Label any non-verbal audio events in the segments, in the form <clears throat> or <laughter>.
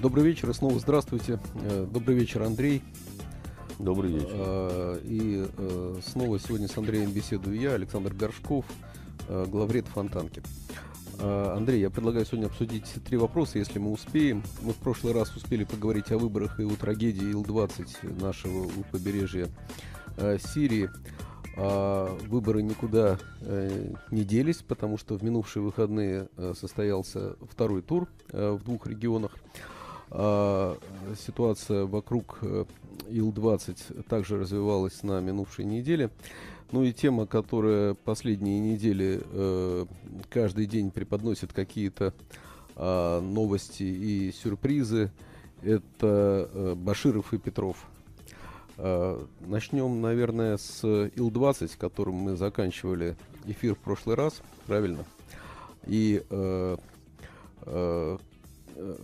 Добрый вечер и снова здравствуйте. Э, добрый вечер, Андрей. Добрый вечер. Э, и э, снова сегодня с Андреем беседую я, Александр Горшков, главред Фонтанки. Андрей, я предлагаю сегодня обсудить три вопроса, если мы успеем. Мы в прошлый раз успели поговорить о выборах и о трагедии Ил-20 нашего у побережья Сирии. А выборы никуда не делись, потому что в минувшие выходные состоялся второй тур в двух регионах. А, ситуация вокруг э, Ил-20 также развивалась на минувшей неделе. Ну и тема, которая последние недели э, каждый день преподносит какие-то э, новости и сюрпризы, это э, Баширов и Петров. Э, начнем, наверное, с Ил-20, которым мы заканчивали эфир в прошлый раз, правильно? И э, э,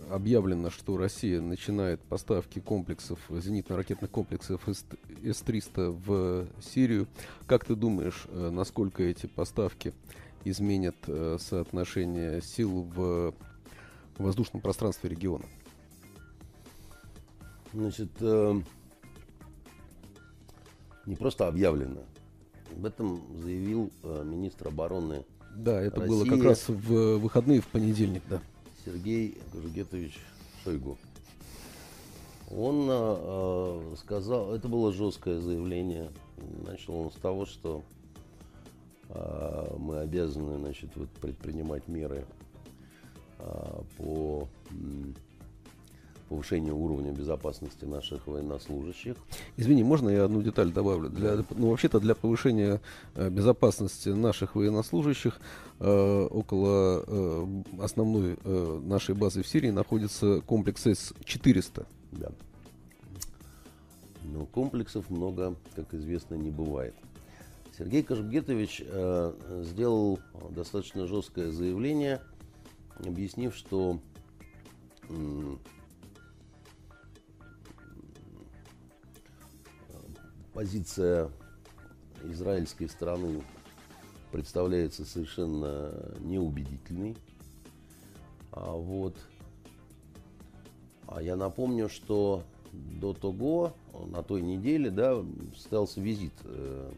объявлено, что Россия начинает поставки комплексов, зенитно-ракетных комплексов С-300 в Сирию. Как ты думаешь, э, насколько эти поставки изменят э, соотношение сил в воздушном пространстве региона? Значит, не просто объявлено. Об этом заявил министр обороны Да, это России. было как раз в выходные в понедельник, да. Сергей Жугетович Шойгу. Он э, сказал, это было жесткое заявление. Начал он с того, что э, мы обязаны значит, вот, предпринимать меры э, по повышению уровня безопасности наших военнослужащих. Извини, можно я одну деталь добавлю? Для, ну, вообще-то для повышения э, безопасности наших военнослужащих э, около э, основной э, нашей базы в Сирии находится комплекс С-400. Да. Но комплексов много, как известно, не бывает. Сергей Кашбгетович э, сделал достаточно жесткое заявление, объяснив, что позиция израильской стороны представляется совершенно неубедительной. А вот а я напомню, что до того, на той неделе, да, состоялся визит э,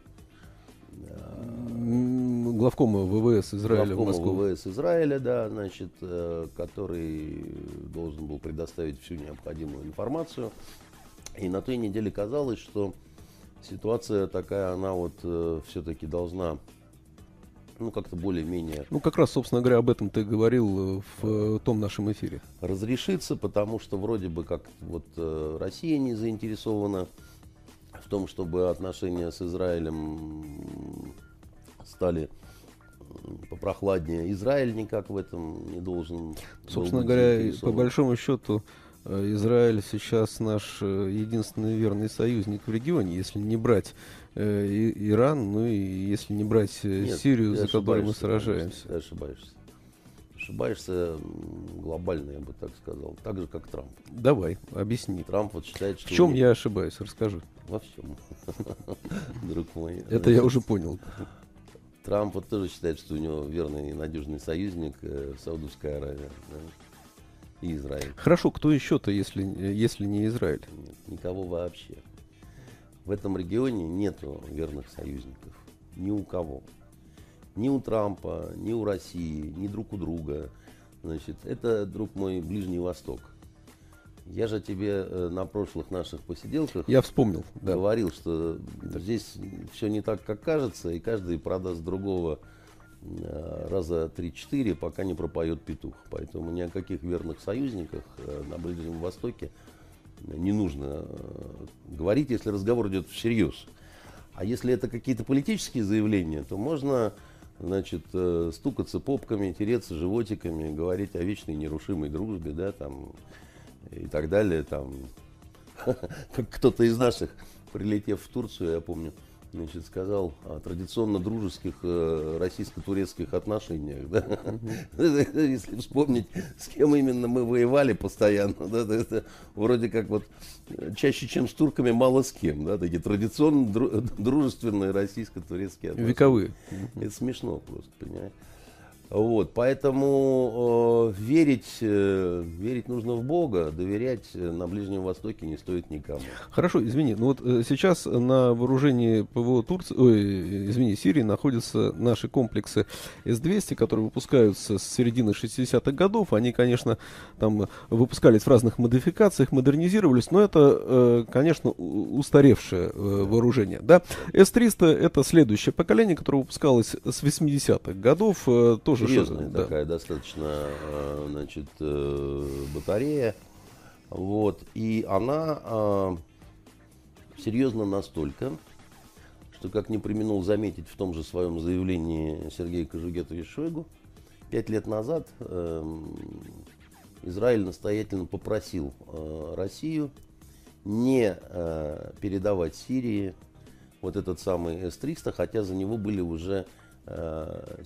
главкома ВВС Израиля главкома в Москву. ВВС Израиля, да, значит, э, который должен был предоставить всю необходимую информацию. И на той неделе казалось, что ситуация такая, она вот э, все-таки должна ну, как-то более-менее... Ну, как раз, собственно говоря, об этом ты говорил э, в э, том нашем эфире. Разрешиться, потому что вроде бы как вот э, Россия не заинтересована в том, чтобы отношения с Израилем стали попрохладнее. Израиль никак в этом не должен. Собственно говоря, по большому счету, Израиль сейчас наш э, единственный верный союзник в регионе, если не брать э, Иран, ну и если не брать э, Нет, Сирию, за которую мы сражаемся. Ты ошибаешься. Ошибаешься глобально, я бы так сказал. Так же, как Трамп. Давай, объясни. Трамп вот считает, что... В чем я ошибаюсь? Расскажи. Во всем, <laughs> друг мой. Это я уже понял. Трамп вот тоже считает, что у него верный и надежный союзник Саудовская Аравия и Израиль. Хорошо, кто еще-то, если, если не Израиль? Нет, никого вообще. В этом регионе нет верных союзников. Ни у кого. Ни у Трампа, ни у России, ни друг у друга. Значит, это, друг мой, Ближний Восток. Я же тебе э, на прошлых наших посиделках Я вспомнил, да. говорил, что здесь все не так, как кажется, и каждый продаст другого раза 3-4, пока не пропоет петух. Поэтому ни о каких верных союзниках э, на Ближнем Востоке не нужно э, говорить, если разговор идет всерьез. А если это какие-то политические заявления, то можно значит, стукаться попками, тереться животиками, говорить о вечной нерушимой дружбе, да, там, и так далее, там, как <laughs> кто-то из наших, прилетев в Турцию, я помню, значит, сказал о традиционно дружеских э, российско-турецких отношениях. Да? <laughs> Если вспомнить, с кем именно мы воевали постоянно, да, это вроде как вот э, чаще, чем с турками, мало с кем. Да, такие традиционно <laughs> дружественные российско-турецкие отношения. Вековые. Это смешно просто, понимаешь? Вот, поэтому э, верить, э, верить нужно в Бога, доверять э, на Ближнем Востоке не стоит никому. Хорошо, извини, ну вот э, сейчас на вооружении ПВО Турции, ой, извини, Сирии находятся наши комплексы С-200, которые выпускаются с середины 60-х годов. Они, конечно, там выпускались в разных модификациях, модернизировались, но это, э, конечно, устаревшее э, вооружение. Да? С-300 это следующее поколение, которое выпускалось с 80-х годов, э, тоже тоже серьезная да. такая достаточно, э, значит, э, батарея. Вот. И она э, серьезна настолько, что, как не применил заметить в том же своем заявлении Сергей Кожугетович Шойгу, пять лет назад Израиль настоятельно попросил Россию не передавать Сирии вот этот самый С-300, хотя за него были уже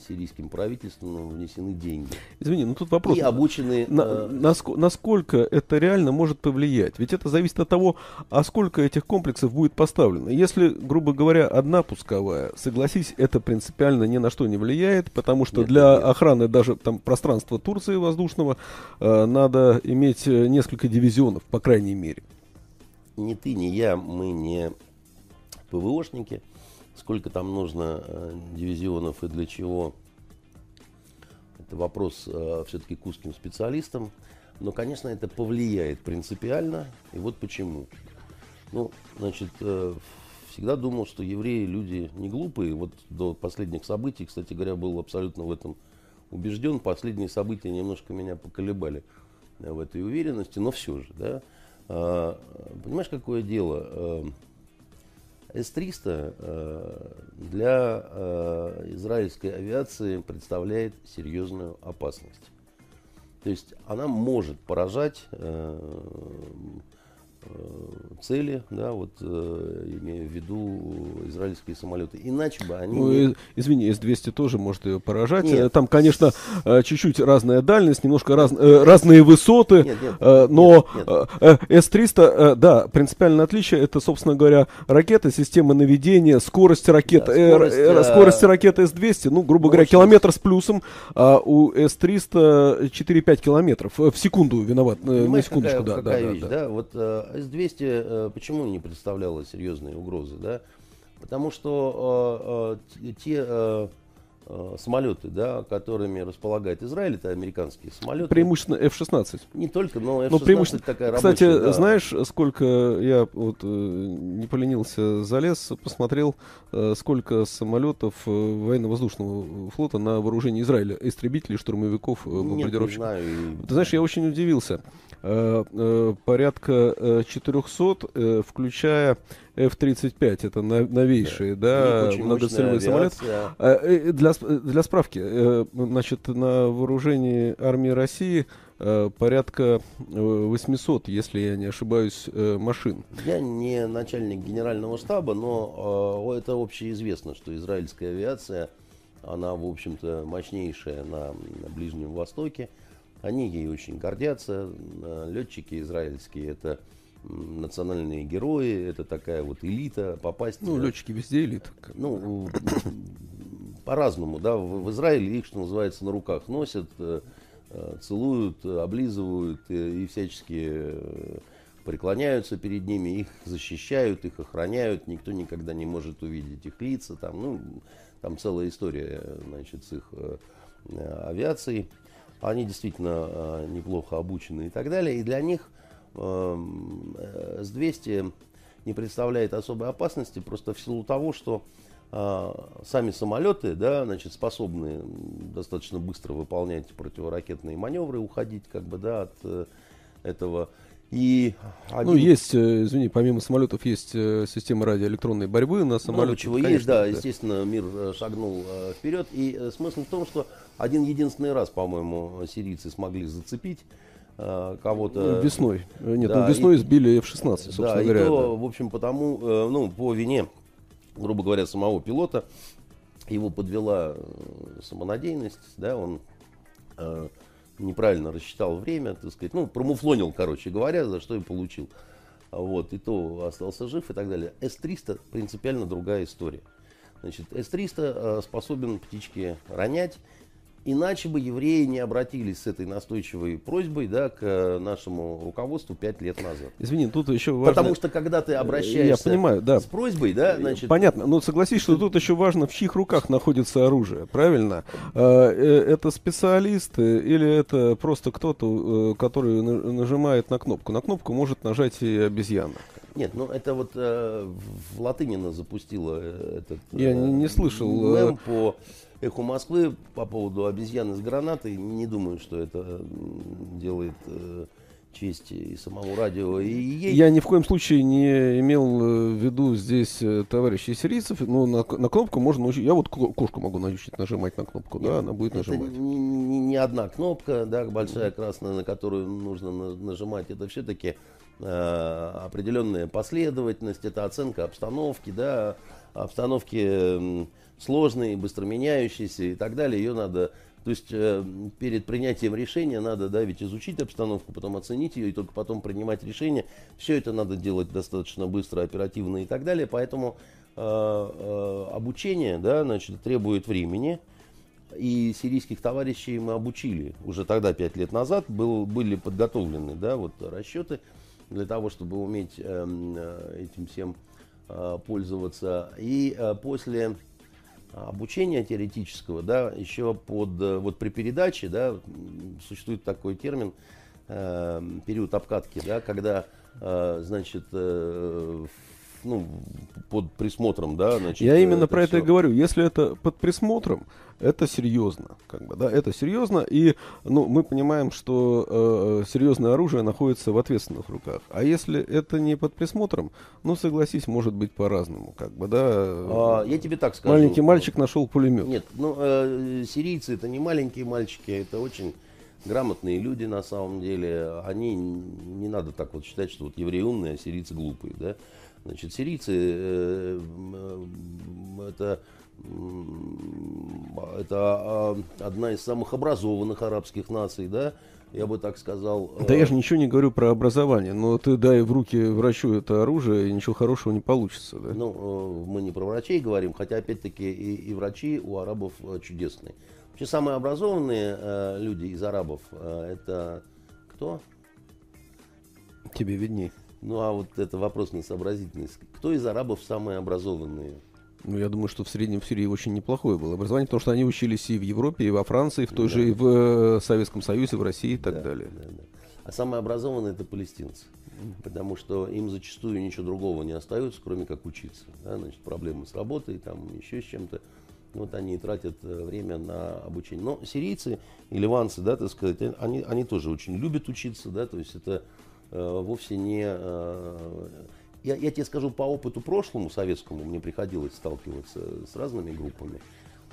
сирийским правительством внесены деньги. Извини, ну тут вопрос. И обучены... На, э... насколько, насколько это реально может повлиять? Ведь это зависит от того, а сколько этих комплексов будет поставлено. Если, грубо говоря, одна пусковая, согласись, это принципиально ни на что не влияет, потому что нет, для нет. охраны даже там пространства Турции воздушного э, надо иметь э, несколько дивизионов, по крайней мере. Ни ты, ни я, мы не ПВОшники Сколько там нужно э, дивизионов и для чего? Это вопрос э, все-таки к узким специалистам. Но, конечно, это повлияет принципиально. И вот почему. Ну, значит, э, всегда думал, что евреи люди не глупые. Вот до последних событий, кстати говоря, был абсолютно в этом убежден. Последние события немножко меня поколебали в этой уверенности, но все же, да. А, понимаешь, какое дело? С-300 э, для э, израильской авиации представляет серьезную опасность. То есть она может поражать э, цели, да, вот э, имея в виду израильские самолеты. Иначе бы они... Ну, не... извини, С-200 тоже может ее поражать. Нет. Там, конечно, э, чуть-чуть разная дальность, немножко раз, э, разные высоты, нет, нет, э, но С-300, да, принципиальное отличие, это, собственно говоря, ракета, система наведения, скорость ракет, да, скорость, э, скорость ракеты С-200, ну, грубо говоря, километр с плюсом, а у С-300 4-5 километров в секунду виноват, на секундочку, какая, да, какая да, вещь, да, да. да, вот с-200 э, почему не представляла серьезные угрозы? Да? Потому что э, э, те Э, самолеты, да, которыми располагает Израиль, это американские самолеты. Преимущественно F-16. Не только, но F-16 но преимущественно... такая рабочая. Кстати, да. знаешь, сколько я вот э, не поленился, залез, посмотрел, э, сколько самолетов военно-воздушного флота на вооружении Израиля, истребителей, штурмовиков, бомбардировщиков. Нет, не знаю. Ты знаешь, я очень удивился. Порядка 400, включая F-35, это новейшие, да, да многоцелевые самолеты. А, э, для, для справки, э, значит, на вооружении армии России э, порядка 800, если я не ошибаюсь, машин. Я не начальник генерального штаба, но это общеизвестно, что израильская авиация, она, в общем-то, мощнейшая на Ближнем Востоке. Они ей очень гордятся. Летчики израильские это национальные герои, это такая вот элита, попасть... Ну, летчики везде элита. Ну, по-разному, да, в, в Израиле их, что называется, на руках носят, э, э, целуют, облизывают э, и всячески преклоняются перед ними, их защищают, их охраняют, никто никогда не может увидеть их лица, там, ну, там целая история, значит, с их авиацией. Они действительно неплохо обучены и так далее, и для них э, С-200 не представляет особой опасности просто в силу того, что э, сами самолеты да, значит, способны достаточно быстро выполнять противоракетные маневры, уходить как бы, да, от э, этого. И они... Ну, есть, извини, помимо самолетов есть система радиоэлектронной борьбы на самолете. Много чего конечно, есть, да, да, естественно, мир шагнул вперед. И смысл в том, что один единственный раз, по-моему, сирийцы смогли зацепить э, кого-то... Весной. Э, Нет, Да, ну, весной и- сбили F-16, собственно Да, и говоря. то, в общем, потому, э, ну, по вине, грубо говоря, самого пилота, его подвела э, самонадеянность, да, он э, неправильно рассчитал время, так сказать, ну, промуфлонил, короче говоря, за что и получил. Вот, и то остался жив и так далее. С-300 принципиально другая история. Значит, С-300 э, способен птички ронять, Иначе бы евреи не обратились с этой настойчивой просьбой да, к э, нашему руководству пять лет назад. Извини, тут еще важно... Потому что когда ты обращаешься Я понимаю, да. с просьбой, да, значит, Понятно, но согласись, что тут еще важно, в чьих руках находится оружие, правильно? Э, э, Это специалисты или это просто кто-то, э, который на- нажимает на кнопку? На кнопку может нажать и обезьяна. нет, ну это вот э, в- Латынина запустила э, этот Я э, не- не слышал, э, мем по эху Москвы по поводу обезьяны с гранатой. Не думаю, что это делает э, честь и самому радио, и ей. Я ни в коем случае не имел э, в виду здесь э, товарищей сирийцев, но на, на кнопку можно научить. Я вот ко- кошку могу научить нажимать на кнопку, да, она будет нажимать. не, не- не одна кнопка, да, большая красная, на которую нужно на- нажимать. Это все-таки определенная последовательность, это оценка обстановки, да, обстановки м, сложной, быстро меняющейся и так далее. Ее надо, то есть э, перед принятием решения надо, да, ведь изучить обстановку, потом оценить ее и только потом принимать решение. Все это надо делать достаточно быстро, оперативно и так далее. Поэтому э, э, обучение, да, значит, требует времени. И сирийских товарищей мы обучили уже тогда, пять лет назад, был, были подготовлены да, вот, расчеты для того, чтобы уметь эм, э, этим всем э, пользоваться. И э, после обучения теоретического, да, еще под, э, вот при передаче, да, существует такой термин, э, период обкатки, да, когда, э, значит, э, ну, под присмотром, да, значит, Я именно про это и говорю. Если это под присмотром, это серьезно, как бы, да, это серьезно, и, ну, мы понимаем, что э, серьезное оружие находится в ответственных руках. А если это не под присмотром, ну, согласись, может быть по-разному, как бы, да. А, я тебе так скажу. Маленький мальчик нашел пулемет. Нет, ну, э, сирийцы это не маленькие мальчики, это очень грамотные люди на самом деле. Они, не надо так вот считать, что вот евреи умные, а сирийцы глупые, да. Значит, сирийцы э, это, это а, одна из самых образованных арабских наций, да, я бы так сказал. Да Э, я же ничего не говорю про образование, но ты дай в руки врачу это оружие, и ничего хорошего не получится, да. Ну, э, мы не про врачей говорим, хотя, опять-таки, и, и врачи у арабов э, чудесные. Вообще, самые образованные э, люди из арабов, э, это кто? Тебе видней. Ну, а вот это вопрос на сообразительность. Кто из арабов самые образованные? Ну, я думаю, что в среднем в Сирии очень неплохое было образование, потому что они учились и в Европе, и во Франции, и в той Да. же и в э, Советском Союзе, в России и так Да, далее. да, да. А самые образованные это палестинцы. Потому что им зачастую ничего другого не остается, кроме как учиться. Да, значит, проблемы с работой, там еще с чем-то. Вот они и тратят э, время на обучение. Но сирийцы и ливанцы, да, так сказать, они, они тоже очень любят учиться, да, то есть это э, вовсе не... э, я, я тебе скажу по опыту прошлому советскому, мне приходилось сталкиваться с разными группами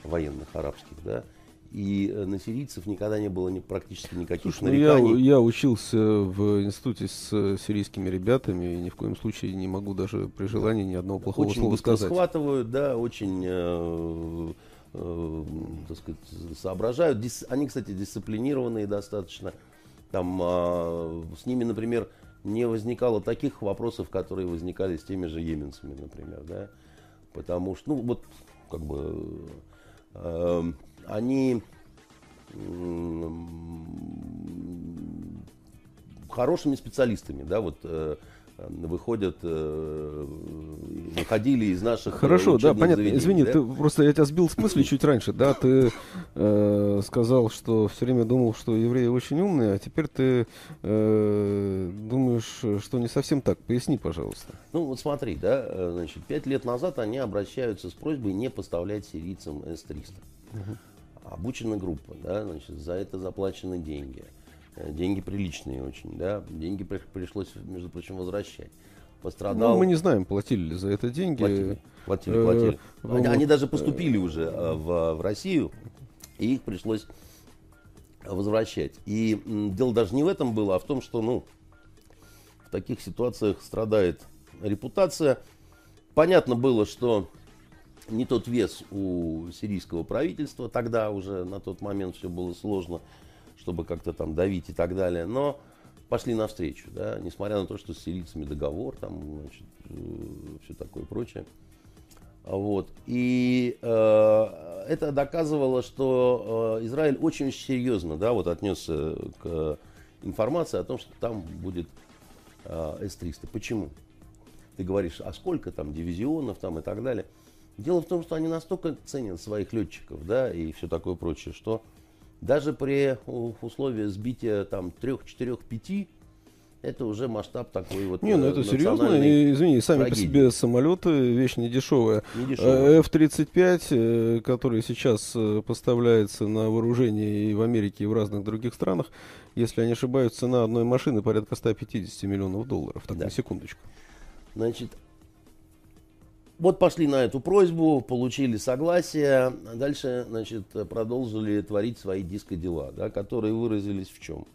военных арабских, да, и э, на сирийцев никогда не было ни, практически никаких Слушай, ну я, нареканий. я учился в институте с э, сирийскими ребятами, и ни в коем случае не могу даже при желании ни одного плохого очень слова сказать. схватывают, да, очень, э, э, так сказать, соображают. Дис- они, кстати, дисциплинированные достаточно. Там а, с ними, например, не возникало таких вопросов, которые возникали с теми же йеменцами, например, да, потому что, ну, вот, как бы, э, они м, хорошими специалистами, да, вот э, э, выходят, э, выходили из наших э, Хорошо, да, понятно. заведений, Извини, да. ты просто я тебя сбил с мысли чуть раньше, да, ты э, сказал, что все время думал, что евреи очень умные, а теперь ты э, думаешь, что не совсем так. Поясни, пожалуйста. Ну вот смотри, да, э, значит, пять лет назад они обращаются с просьбой не поставлять сирийцам С-300. Обучена группа, да, значит, за это заплачены деньги. Э, Деньги приличные очень, да, деньги при- пришлось, между прочим, возвращать. Пострадал... Ну, мы не знаем, платили ли за это деньги. Платили, платили, Э, платили. Они, вот, они даже поступили уже э, в, в Россию, и их пришлось возвращать. И м, дело даже не в этом было, а в том, что, ну, в таких ситуациях страдает репутация. Понятно было, что не тот вес у сирийского правительства, тогда уже на тот момент все было сложно, чтобы как-то там давить и так далее, но пошли навстречу, да, несмотря на то, что с сирийцами договор, там, значит, все такое прочее. Вот. И э, это доказывало, что э, Израиль очень серьезно да, вот отнесся к информации о том, что там будет э, С-300. Почему? Ты говоришь, а сколько там дивизионов там и так далее. Дело в том, что они настолько ценят своих летчиков, да, и все такое прочее, что даже при условии сбития там трех, четырех, пяти это уже масштаб такой вот. Не, ну это серьезно. И, извини, сами трагедии. по себе самолеты вещь не дешевая. Не дешевая. F-35, э, который сейчас э, поставляется на вооружение и в Америке, и в разных других странах, если я не ошибаюсь, цена одной машины порядка 150 миллионов долларов. Так, да. на секундочку. Значит, вот пошли на эту просьбу, получили согласие, дальше, значит, продолжили творить свои диско-дела, да, которые выразились в чем?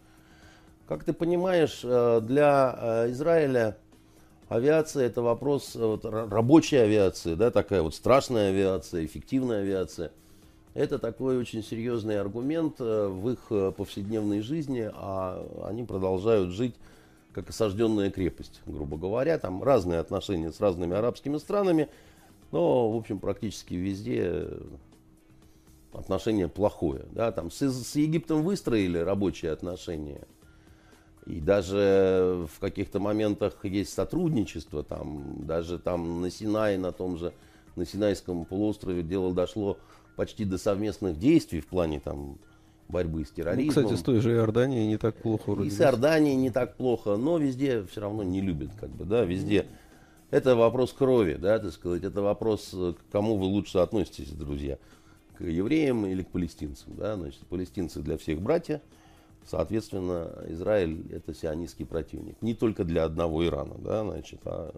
Как ты понимаешь, э, для э, Израиля авиация это вопрос э, вот, рабочей авиации, да, такая вот страшная авиация, эффективная авиация. Это такой очень серьезный аргумент в их повседневной жизни, а они продолжают жить как осажденная крепость, грубо говоря. Там разные отношения с разными арабскими странами, но, в общем, практически везде отношение плохое. Да? Там с, с Египтом выстроили рабочие отношения. И даже в каких-то моментах есть сотрудничество, там, даже там на Синае, на том же, на Синайском полуострове дело дошло почти до совместных действий в плане там борьбы с терроризмом. Ну, кстати, с той же Иорданией не так плохо. Вроде и с Иорданией не так плохо, но везде все равно не любят, как бы, да, везде. Это вопрос крови, да, так сказать, это вопрос, к кому вы лучше относитесь, друзья, к евреям или к палестинцам, да, значит, палестинцы для всех братья, соответственно, Израиль это сионистский противник, не только для одного Ирана, да, значит, а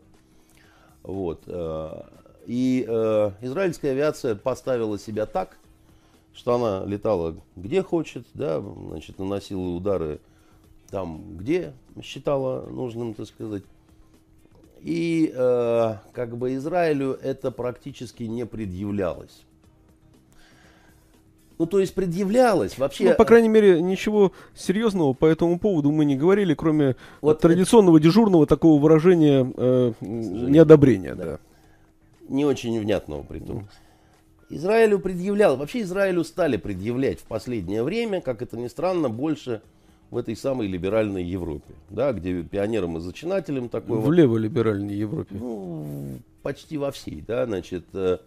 вот. Э, и э, израильская авиация поставила себя так, что она летала где хочет, да, значит, наносила удары там, где считала нужным, так сказать. И э, как бы Израилю это практически не предъявлялось. Ну, то есть предъявлялось вообще... Ну, по крайней мере, ничего серьезного по этому поводу мы не говорили, кроме вот традиционного это... дежурного такого выражения э, неодобрения. Да. Да. Не очень внятного при том. Mm. Израилю предъявлял, вообще Израилю стали предъявлять в последнее время, как это ни странно, больше в этой самой либеральной Европе, да, где пионером и зачинателем такой В леволиберальной Европе. Ну, почти во всей, да, значит, э,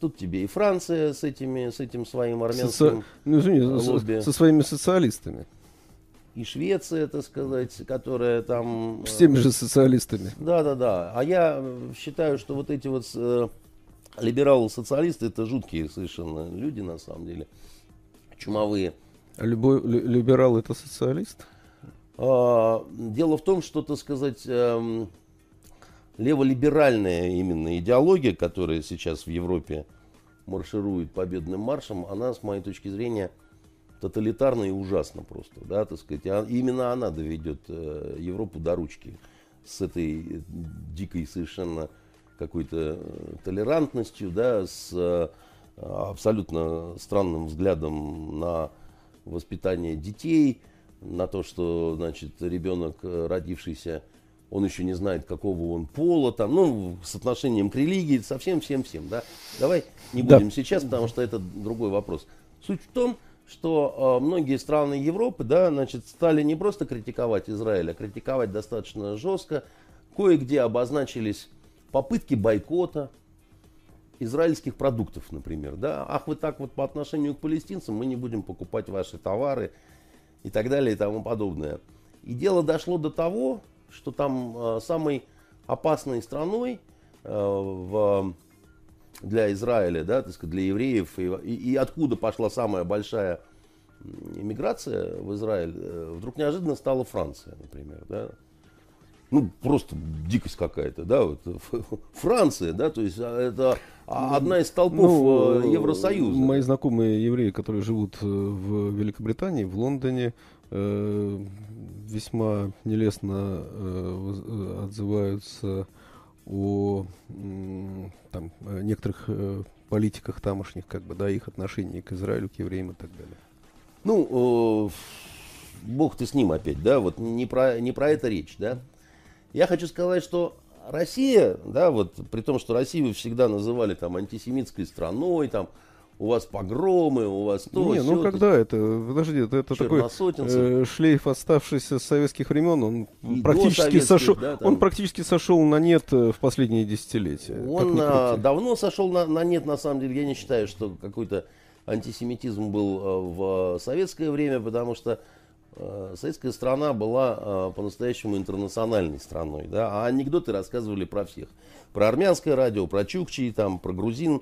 тут тебе и Франция с этими, с этим своим армянским Соци... ну, извини, лобби. Со, со своими социалистами. И Швеция, так сказать, которая там... С теми же социалистами. Да, да, да. А я считаю, что вот эти вот э, Либералы-социалисты это жуткие совершенно люди, на самом деле. Чумовые. А любой либерал это социалист? А, дело в том, что, так сказать, эм, леволиберальная именно идеология, которая сейчас в Европе марширует победным маршем, она, с моей точки зрения, тоталитарна и ужасна просто. Да, так сказать. А именно она доведет э, Европу до ручки с этой дикой совершенно какой-то э, толерантностью, да, с э, абсолютно странным взглядом на воспитание детей, на то, что, значит, ребенок, э, родившийся, он еще не знает, какого он пола, там, ну, с отношением к религии, совсем всем-всем, да. Давай не будем да. сейчас, потому что это другой вопрос. Суть в том, что э, многие страны Европы, да, значит, стали не просто критиковать Израиль, а критиковать достаточно жестко. Кое-где обозначились попытки бойкота израильских продуктов, например. Да? Ах, вы так вот по отношению к палестинцам, мы не будем покупать ваши товары и так далее и тому подобное. И дело дошло до того, что там э, самой опасной страной э, в, для Израиля, да, так сказать, для евреев, и, и, и откуда пошла самая большая иммиграция в Израиль, э, вдруг неожиданно стала Франция, например. Да? Ну, просто дикость какая-то, да, вот, <laughs> Франция, да, то есть а, это одна из толпов ну, э, Евросоюза. Мои знакомые евреи, которые живут э, в Великобритании, в Лондоне, э, весьма нелестно э, отзываются о э, там, некоторых э, политиках тамошних, как бы, да, их отношении к Израилю, к евреям и так далее. Ну, э, бог ты с ним опять, да, вот не про, не про это речь, да. Я хочу сказать, что Россия, да, вот при том, что Россию всегда называли там антисемитской страной, там у вас погромы, у вас то, Не, ну когда это, подожди, это, это такой э, шлейф оставшийся с советских времен, он И практически сошел, да, там... он практически сошел на нет э, в последние десятилетия. Он а, давно сошел на, на нет, на самом деле, я не считаю, что какой-то антисемитизм был а, в советское время, потому что Э, советская страна была э, по-настоящему интернациональной страной. Да? А анекдоты рассказывали про всех. Про армянское радио, про чукчи, там, про грузин,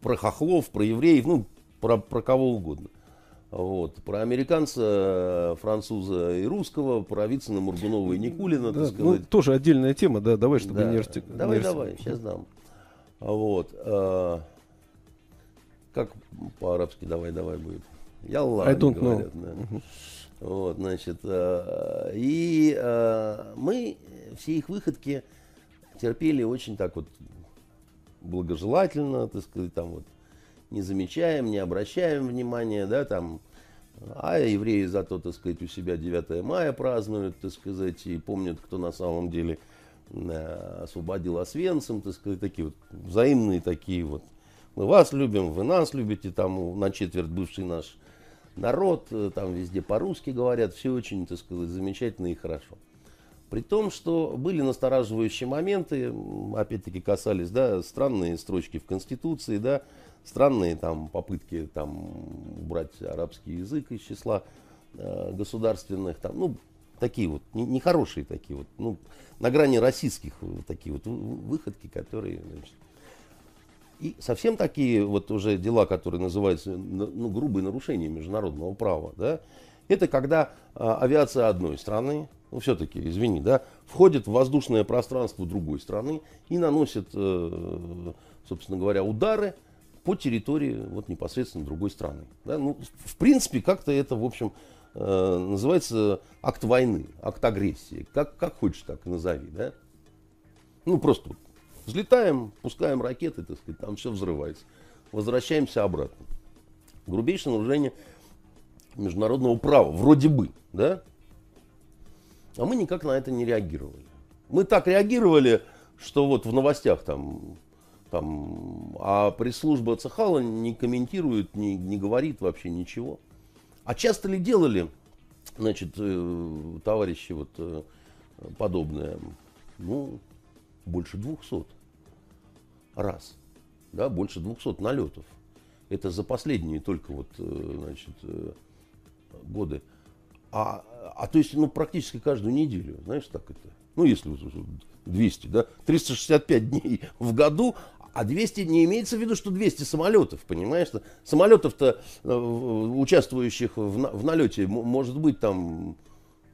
про хохлов, про евреев, ну, про, про кого угодно. Вот. Про американца, француза и русского, про Вицина, Мургунова и Никулина, да, Ну, тоже отдельная тема, да, давай, чтобы да. не арти... Давай, не давай, сейчас дам. Вот. Э, как по-арабски давай, давай будет? Ялла, I don't говорят, know. Да. Вот, значит, э, и э, мы все их выходки терпели очень так вот благожелательно, так сказать, там вот не замечаем, не обращаем внимания, да, там, а евреи зато, так сказать, у себя 9 мая празднуют, так сказать, и помнят, кто на самом деле э, освободил Освенцим, так сказать, такие вот взаимные такие вот. Мы вас любим, вы нас любите, там на четверть бывший наш народ, э, там везде по-русски говорят, все очень, так сказать, замечательно и хорошо. При том, что были настораживающие моменты, опять-таки касались, да, странные строчки в Конституции, да, странные там попытки там убрать арабский язык из числа э, государственных, там, ну, такие вот, нехорошие не такие вот, ну, на грани российских такие вот выходки, которые, значит, и совсем такие вот уже дела, которые называются ну, грубые нарушения международного права, да, это когда а, авиация одной страны, ну все-таки, извини, да, входит в воздушное пространство другой страны и наносит, э, собственно говоря, удары по территории вот непосредственно другой страны. Да? Ну, в принципе, как-то это, в общем, э, называется акт войны, акт агрессии. Как, как хочешь, так назови. Да? Ну, просто Взлетаем, пускаем ракеты, так сказать, там все взрывается. Возвращаемся обратно. Грубейшее нарушение международного права, вроде бы, да? А мы никак на это не реагировали. Мы так реагировали, что вот в новостях там, там а пресс-служба Цехала не комментирует, не, не говорит вообще ничего. А часто ли делали, значит, э, товарищи вот э, подобное? Ну, больше двухсот раз. Да, больше 200 налетов. Это за последние только вот, э, значит, э, годы. А, а то есть, ну, практически каждую неделю, знаешь, так это. Ну, если 200, да, 365 дней в году, а 200 не имеется в виду, что 200 самолетов, понимаешь? Самолетов-то, э, участвующих в, в налете, может быть там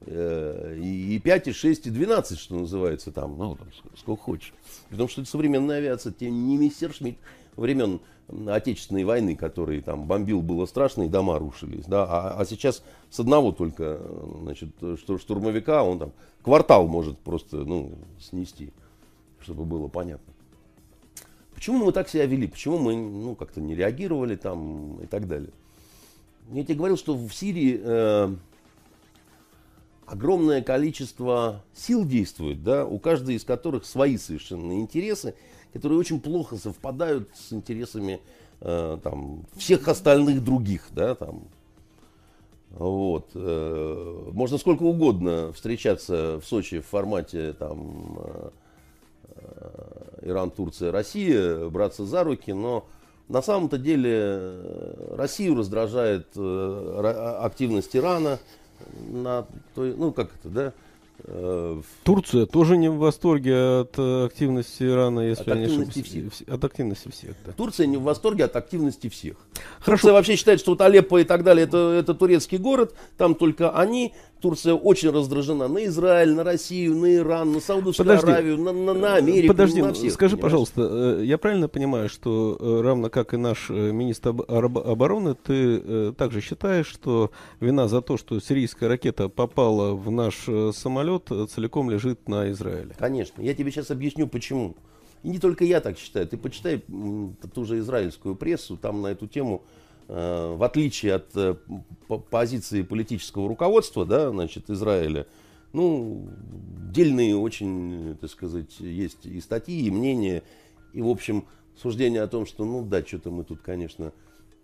и 5, и 6, и 12, что называется там, ну, там, сколько хочешь. Потому что это современная авиация, те не мистер Шмидт времен Отечественной войны, который там бомбил, было страшно, и дома рушились. Да? А, а сейчас с одного только значит, штурмовика он там квартал может просто ну, снести, чтобы было понятно. Почему мы так себя вели? Почему мы ну, как-то не реагировали там и так далее? Я тебе говорил, что в Сирии э, огромное количество сил действует, да, у каждой из которых свои совершенно интересы, которые очень плохо совпадают с интересами э, там, всех остальных других. Да, там. Вот. Э, можно сколько угодно встречаться в Сочи в формате там, э, э Иран, Турция, Россия, браться за руки, но на самом-то деле э, Россию раздражает э, активность Ирана, на той, ну как это, да, Э, Турция тоже не в восторге от активности Ирана, если от активности всех. От активности всех, да. Турция не в восторге от активности всех. Хорошо. Турция вообще считает, что вот Алеппо и так далее, это, это турецкий город, там только они. Турция очень раздражена на Израиль, на Россию, на Иран, на Саудовскую Подожди. Аравию, на, на, на Америку, Подожди, на всех. Скажи, понимаешь? пожалуйста, я правильно понимаю, что равно как и наш министр обороны, ты также считаешь, что вина за то, что сирийская ракета попала в наш самолет, целиком лежит на Израиле? Конечно. Я тебе сейчас объясню, почему. И не только я так считаю. Ты почитай ту же израильскую прессу, там на эту тему в отличие от э, позиции политического руководства, да, значит, Израиля, ну, дельные очень, так сказать, есть и статьи, и мнения, и, в общем, суждение о том, что, ну, да, что-то мы тут, конечно,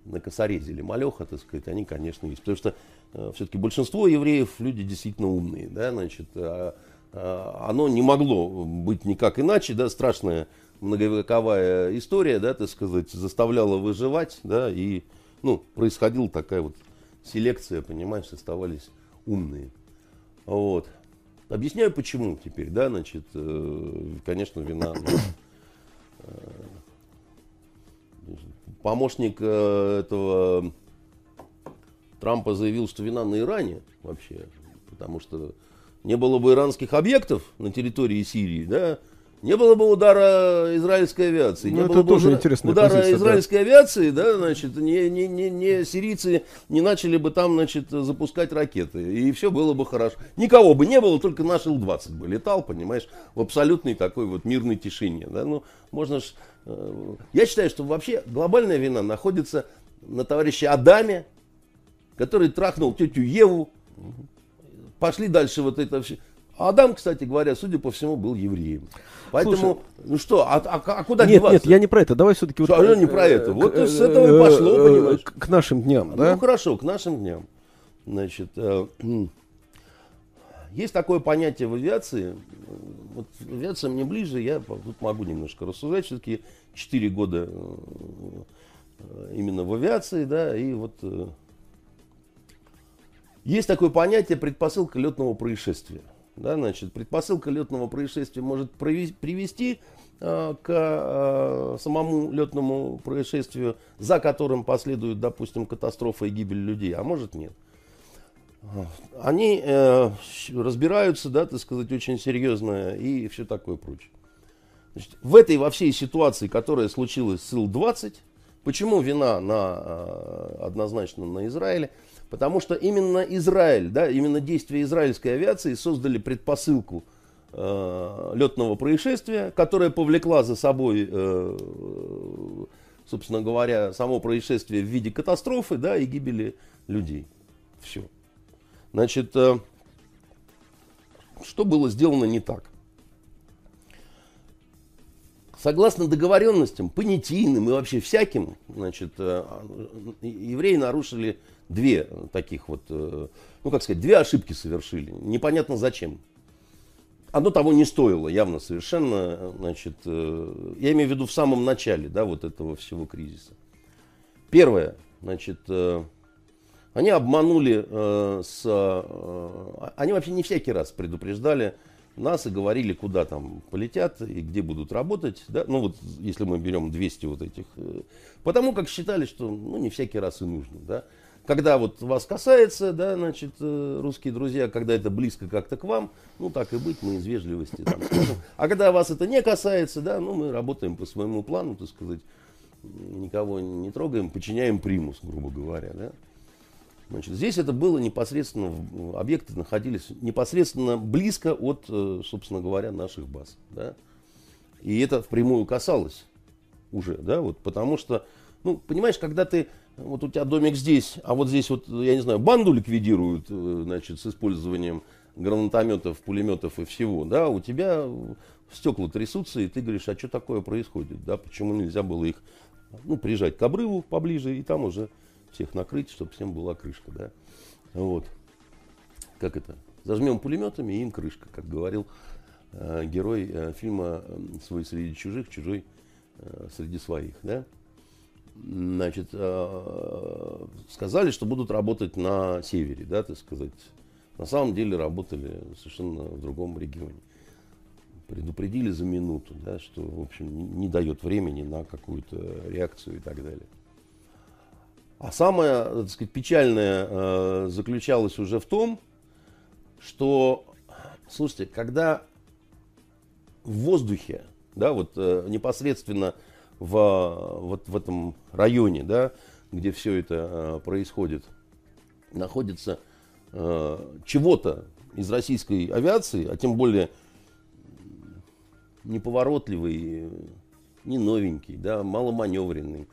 накосорезили малеха, так сказать, они, конечно, есть. Потому что э, все-таки большинство евреев люди действительно умные, да, значит, а, а, оно не могло быть никак иначе, да, страшная многовековая история, да, так сказать, заставляла выживать, да, и, ну, происходила такая вот селекция, понимаешь, оставались умные. Вот. Объясняю, почему теперь, да, значит, э, конечно, вина ну, помощник э, этого Трампа заявил, что вина на Иране вообще, потому что не было бы иранских объектов на территории Сирии, да, не было бы удара израильской авиации. Ну, не это было тоже бы интересная удара позиция, израильской да. авиации, да, значит, не, не, не, не сирийцы не начали бы там, значит, запускать ракеты. И все было бы хорошо. Никого бы не было, только наш Ил-20 бы летал, понимаешь, в абсолютной такой вот мирной тишине. Да? Ну, можно ж, э, я считаю, что вообще глобальная вина находится на товарище Адаме, который трахнул тетю Еву. Пошли дальше вот это все. Адам, кстати говоря, судя по всему, был евреем. Поэтому, Слушай, ну что, а, а, а куда нет, деваться? Нет, я не про это. Давай все-таки... Что, вот, а не про это. Вот с этого и пошло, э, понимаешь. К нашим дням, да? Ну, хорошо, к нашим дням. Значит, э, есть такое понятие в авиации. Вот авиация мне ближе, я тут могу немножко рассуждать. Все-таки 4 года э, именно в авиации, да, и вот... Э, есть такое понятие предпосылка летного происшествия. Да, значит, предпосылка летного происшествия может привести э, к э, самому летному происшествию, за которым последует, допустим, катастрофа и гибель людей, а может нет. Они э, разбираются, да, так сказать, очень серьезно и все такое прочее. Значит, в этой во всей ситуации, которая случилась с Ил-20, почему вина на, э, однозначно на Израиле? Потому что именно Израиль, да, именно действия израильской авиации создали предпосылку э, летного происшествия, которое повлекла за собой, э, собственно говоря, само происшествие в виде катастрофы да, и гибели людей. Все. Значит, э, что было сделано не так? Согласно договоренностям, понятийным и вообще всяким, значит, э, евреи нарушили две таких вот, э, ну как сказать, две ошибки совершили. Непонятно зачем. Оно того не стоило явно совершенно, значит, э, я имею в виду в самом начале, да, вот этого всего кризиса. Первое, значит, э, они обманули с... Они вообще не всякий раз предупреждали нас и говорили, куда там полетят и где будут работать. Да? Ну вот, если мы берем 200 вот этих. Потому как считали, что ну, не всякий раз и нужно. Да? когда вот вас касается, да, значит, э, русские друзья, когда это близко как-то к вам, ну, так и быть, мы из вежливости там. А когда вас это не касается, да, ну, мы работаем по своему плану, так сказать, никого не трогаем, подчиняем примус, грубо говоря, да. Значит, здесь это было непосредственно, объекты находились непосредственно близко от, э, собственно говоря, наших баз, да. И это впрямую касалось уже, да, вот, потому что, ну, понимаешь, когда ты вот у тебя домик здесь, а вот здесь вот, я не знаю, банду ликвидируют, э, значит, с использованием гранатометов, пулеметов и всего, да, у тебя стекла трясутся, и ты говоришь, а что такое происходит, да, почему нельзя было их, ну, приезжать к обрыву поближе, и там уже всех накрыть, чтобы всем была крышка, да, вот, как это, зажмем пулеметами, и им крышка, как говорил э, герой э, фильма «Свой среди чужих, чужой э, среди своих», да, значит, э, сказали, что будут работать на севере, да, так сказать, на самом деле работали совершенно в другом регионе. Предупредили за минуту, да, что, в общем, не дает времени на какую-то реакцию и так далее. А самое, так сказать, печальное э, заключалось уже в том, что, слушайте, когда в воздухе, да, вот э, непосредственно в, вот в этом районе, да, где все это э, происходит, находится чего-то из российской авиации, а тем более неповоротливый, не новенький, да, маломаневренный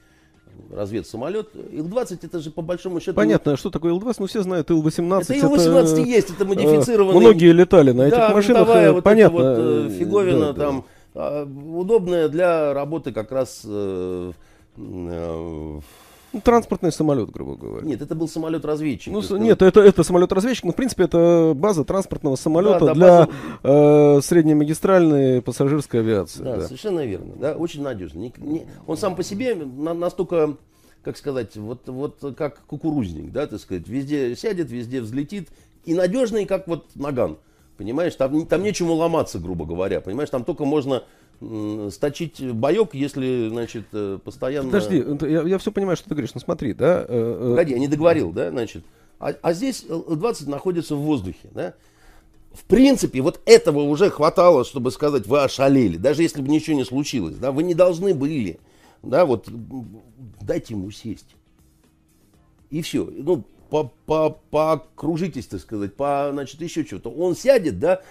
разведсамолет. Ил-20 это же по большому счету... Понятно, что такое Ил-20, но все знают Ил-18. Это Ил-18 это, есть, это модифицированный... Многие летали на этих да, машинах, э, вот понятно. вот э, фиговина да, там, да. удобная для работы как раз... Э, э, ну, транспортный самолет, грубо говоря. Нет, это был самолет-разведчик. Ну, нет, это, это самолет-разведчик, но в принципе это база транспортного самолета да, да, для база... э, среднемагистральной пассажирской авиации. Да, да, совершенно верно. Да, очень надежно. Не, не, он сам по себе на, настолько, как сказать, вот, вот как кукурузник, да, так сказать, везде сядет, везде взлетит. И надежный, как вот наган. Понимаешь, там, там нечему ломаться, грубо говоря. Понимаешь, там только можно сточить боек, если, значит, э, постоянно... Подожди, я, я все понимаю, что ты говоришь, но смотри, да... Э, э, Погоди, я не договорил, да, значит. А, а здесь Л-20 находится в воздухе, да. В принципе, вот этого уже хватало, чтобы сказать, вы ошалели, даже если бы ничего не случилось, да, вы не должны были, да, вот, дайте ему сесть. И все, ну, по, по, покружитесь, так сказать, по, значит, еще что-то. Он сядет, да,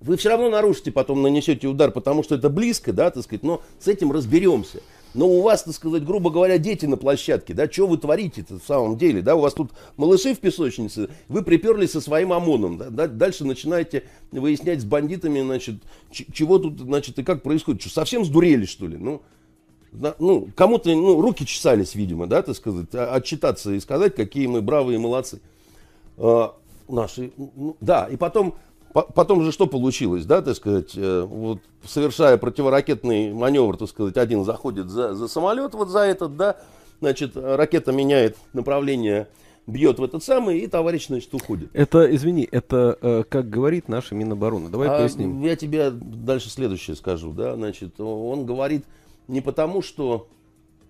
вы все равно нарушите, потом нанесете удар, потому что это близко, да, так сказать, но с этим разберемся. Но у вас, так сказать, грубо говоря, дети на площадке, да, что вы творите-то в самом деле, да, у вас тут малыши в песочнице, вы приперлись со своим ОМОНом, да, да дальше начинаете выяснять с бандитами, значит, чего тут, значит, и как происходит, что совсем сдурели, что ли, ну, да, ну, кому-то, ну, руки чесались, видимо, да, так сказать, а, отчитаться и сказать, какие мы бравые молодцы. А, наши, ну, да, и потом Потом же что получилось, да, так сказать, э, вот, совершая противоракетный маневр, так сказать, один заходит за, за самолет, вот за этот, да, значит, ракета меняет направление, бьет в этот самый, и товарищ, значит, уходит. Это, извини, это э, как говорит наша Минобороны. Давай а поясним. Я тебе дальше следующее скажу, да, значит, он говорит не потому, что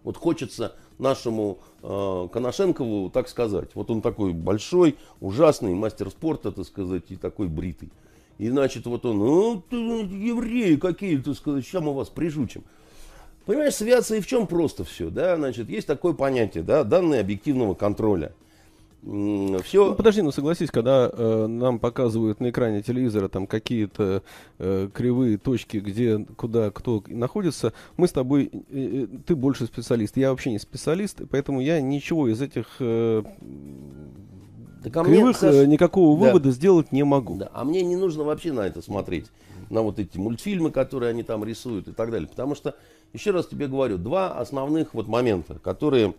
вот хочется нашему Коношенкову так сказать. Вот он такой большой, ужасный мастер спорта, так сказать, и такой бритый. И значит, вот он, ну, евреи какие, так сказать, сейчас мы вас прижучим. Понимаешь, с авиацией в чем просто все, да, значит, есть такое понятие, да, данные объективного контроля – все... Ну, подожди, ну согласись, когда э, нам показывают на экране телевизора там какие-то э, кривые точки, где, куда, кто находится, мы с тобой, э, э, ты больше специалист, я вообще не специалист, поэтому я ничего из этих э, так, а кривых мне, Саш, э, никакого да. вывода сделать не могу. Да, а мне не нужно вообще на это смотреть, на вот эти мультфильмы, которые они там рисуют и так далее, потому что, еще раз тебе говорю, два основных вот момента, которые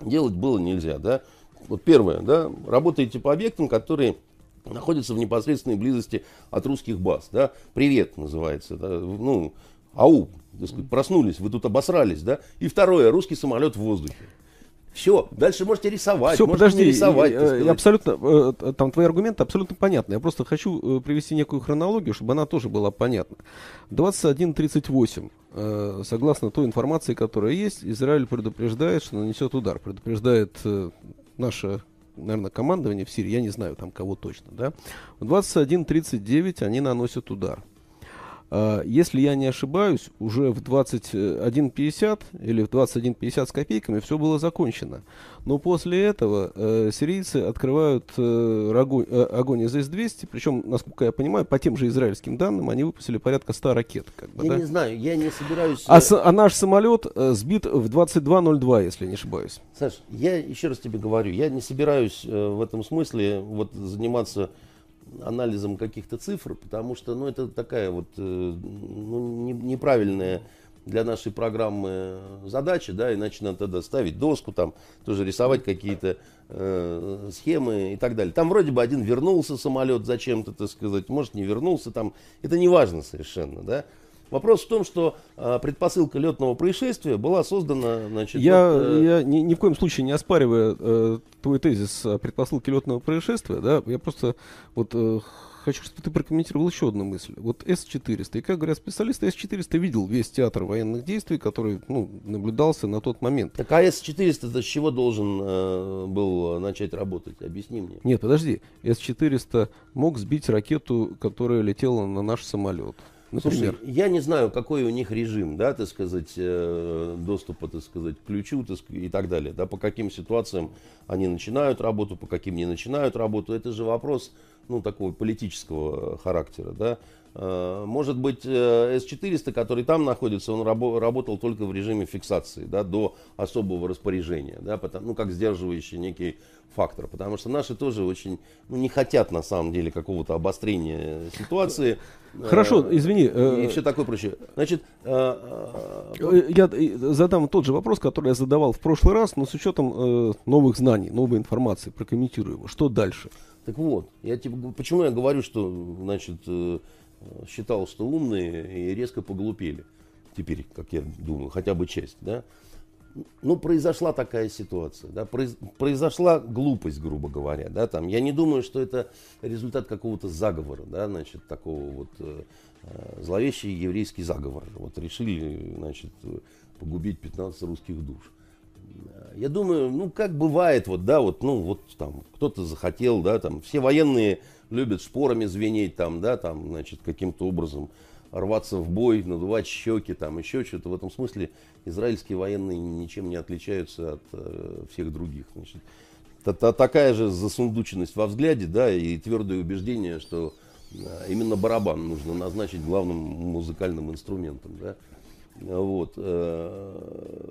делать было нельзя, да, вот первое, да, работаете по объектам, которые находятся в непосредственной близости от русских баз. Да? Привет называется. Да? Ну, ау, так сказать, проснулись, вы тут обосрались. Да? И второе, русский самолет в воздухе. Все, дальше можете рисовать, Все, можете подожди, рисовать. Я, я абсолютно, э, там твои аргументы абсолютно понятны. Я просто хочу э, привести некую хронологию, чтобы она тоже была понятна. 21.38. Э, согласно той информации, которая есть, Израиль предупреждает, что нанесет удар. Предупреждает наше, наверное, командование в Сирии, я не знаю там кого точно, да, в 21.39 они наносят удар. А, если я не ошибаюсь, уже в 21.50 или в 21.50 с копейками все было закончено. Но после этого э, сирийцы открывают э, огонь, э, огонь из С-200, причем, насколько я понимаю, по тем же израильским данным, они выпустили порядка 100 ракет. Как бы, я да? не знаю, я не собираюсь... А, с, а наш самолет э, сбит в 22.02, если не ошибаюсь. Саш, я еще раз тебе говорю, я не собираюсь э, в этом смысле вот заниматься анализом каких-то цифр, потому что ну, это такая вот э, ну, не, неправильная для нашей программы задача, да, иначе надо тогда ставить доску, там тоже рисовать какие-то э, схемы и так далее. Там вроде бы один вернулся самолет зачем-то, так сказать, может не вернулся, там это не важно совершенно, да. Вопрос в том, что а, предпосылка летного происшествия была создана, значит... Я, вот, э, я ни, ни в коем случае не оспариваю э, твой тезис о предпосылке летного происшествия, да, я просто вот э, хочу, чтобы ты прокомментировал еще одну мысль. Вот С-400, и как говорят специалисты, С-400 видел весь театр военных действий, который ну, наблюдался на тот момент. Так а С-400 с чего должен э, был начать работать? Объясни мне. Нет, подожди, С-400 мог сбить ракету, которая летела на наш самолет. Например. Слушай, я не знаю, какой у них режим, да, так сказать, э, доступа, так сказать, к ключу так сказать, и так далее, да, по каким ситуациям они начинают работу, по каким не начинают работу. Это же вопрос, ну, такого политического характера, да. Э, может быть, э, С-400, который там находится, он рабо- работал только в режиме фиксации, да, до особого распоряжения, да, потому, ну, как сдерживающий некий фактор, потому что наши тоже очень, ну, не хотят, на самом деле, какого-то обострения ситуации. Хорошо, э, извини. И все такое прочее. Значит, я задам тот же вопрос, который я задавал в прошлый раз, но с учетом новых знаний, новой информации, прокомментирую его. Что дальше? Так вот, я тебе, почему я говорю, что, значит, считал, что умные и резко поглупели. Теперь, как я думаю, хотя бы часть, да. Ну, произошла такая ситуация, да, произошла глупость, грубо говоря, да, там, я не думаю, что это результат какого-то заговора, да, значит, такого вот э, э зловещий еврейский заговор, вот решили, значит, погубить 15 русских душ. Я думаю, ну, как бывает, вот, да, вот, ну, вот там, кто-то захотел, да, там, все военные любят шпорами звенеть там, да, там, значит, каким-то образом рваться в бой, надувать щеки, там, еще что-то. В этом смысле израильские военные ничем не отличаются от э, всех других. Значит, та, та, такая же засундученность во взгляде, да, и твердое убеждение, что э, именно барабан нужно назначить главным музыкальным инструментом, да. Вот. Э,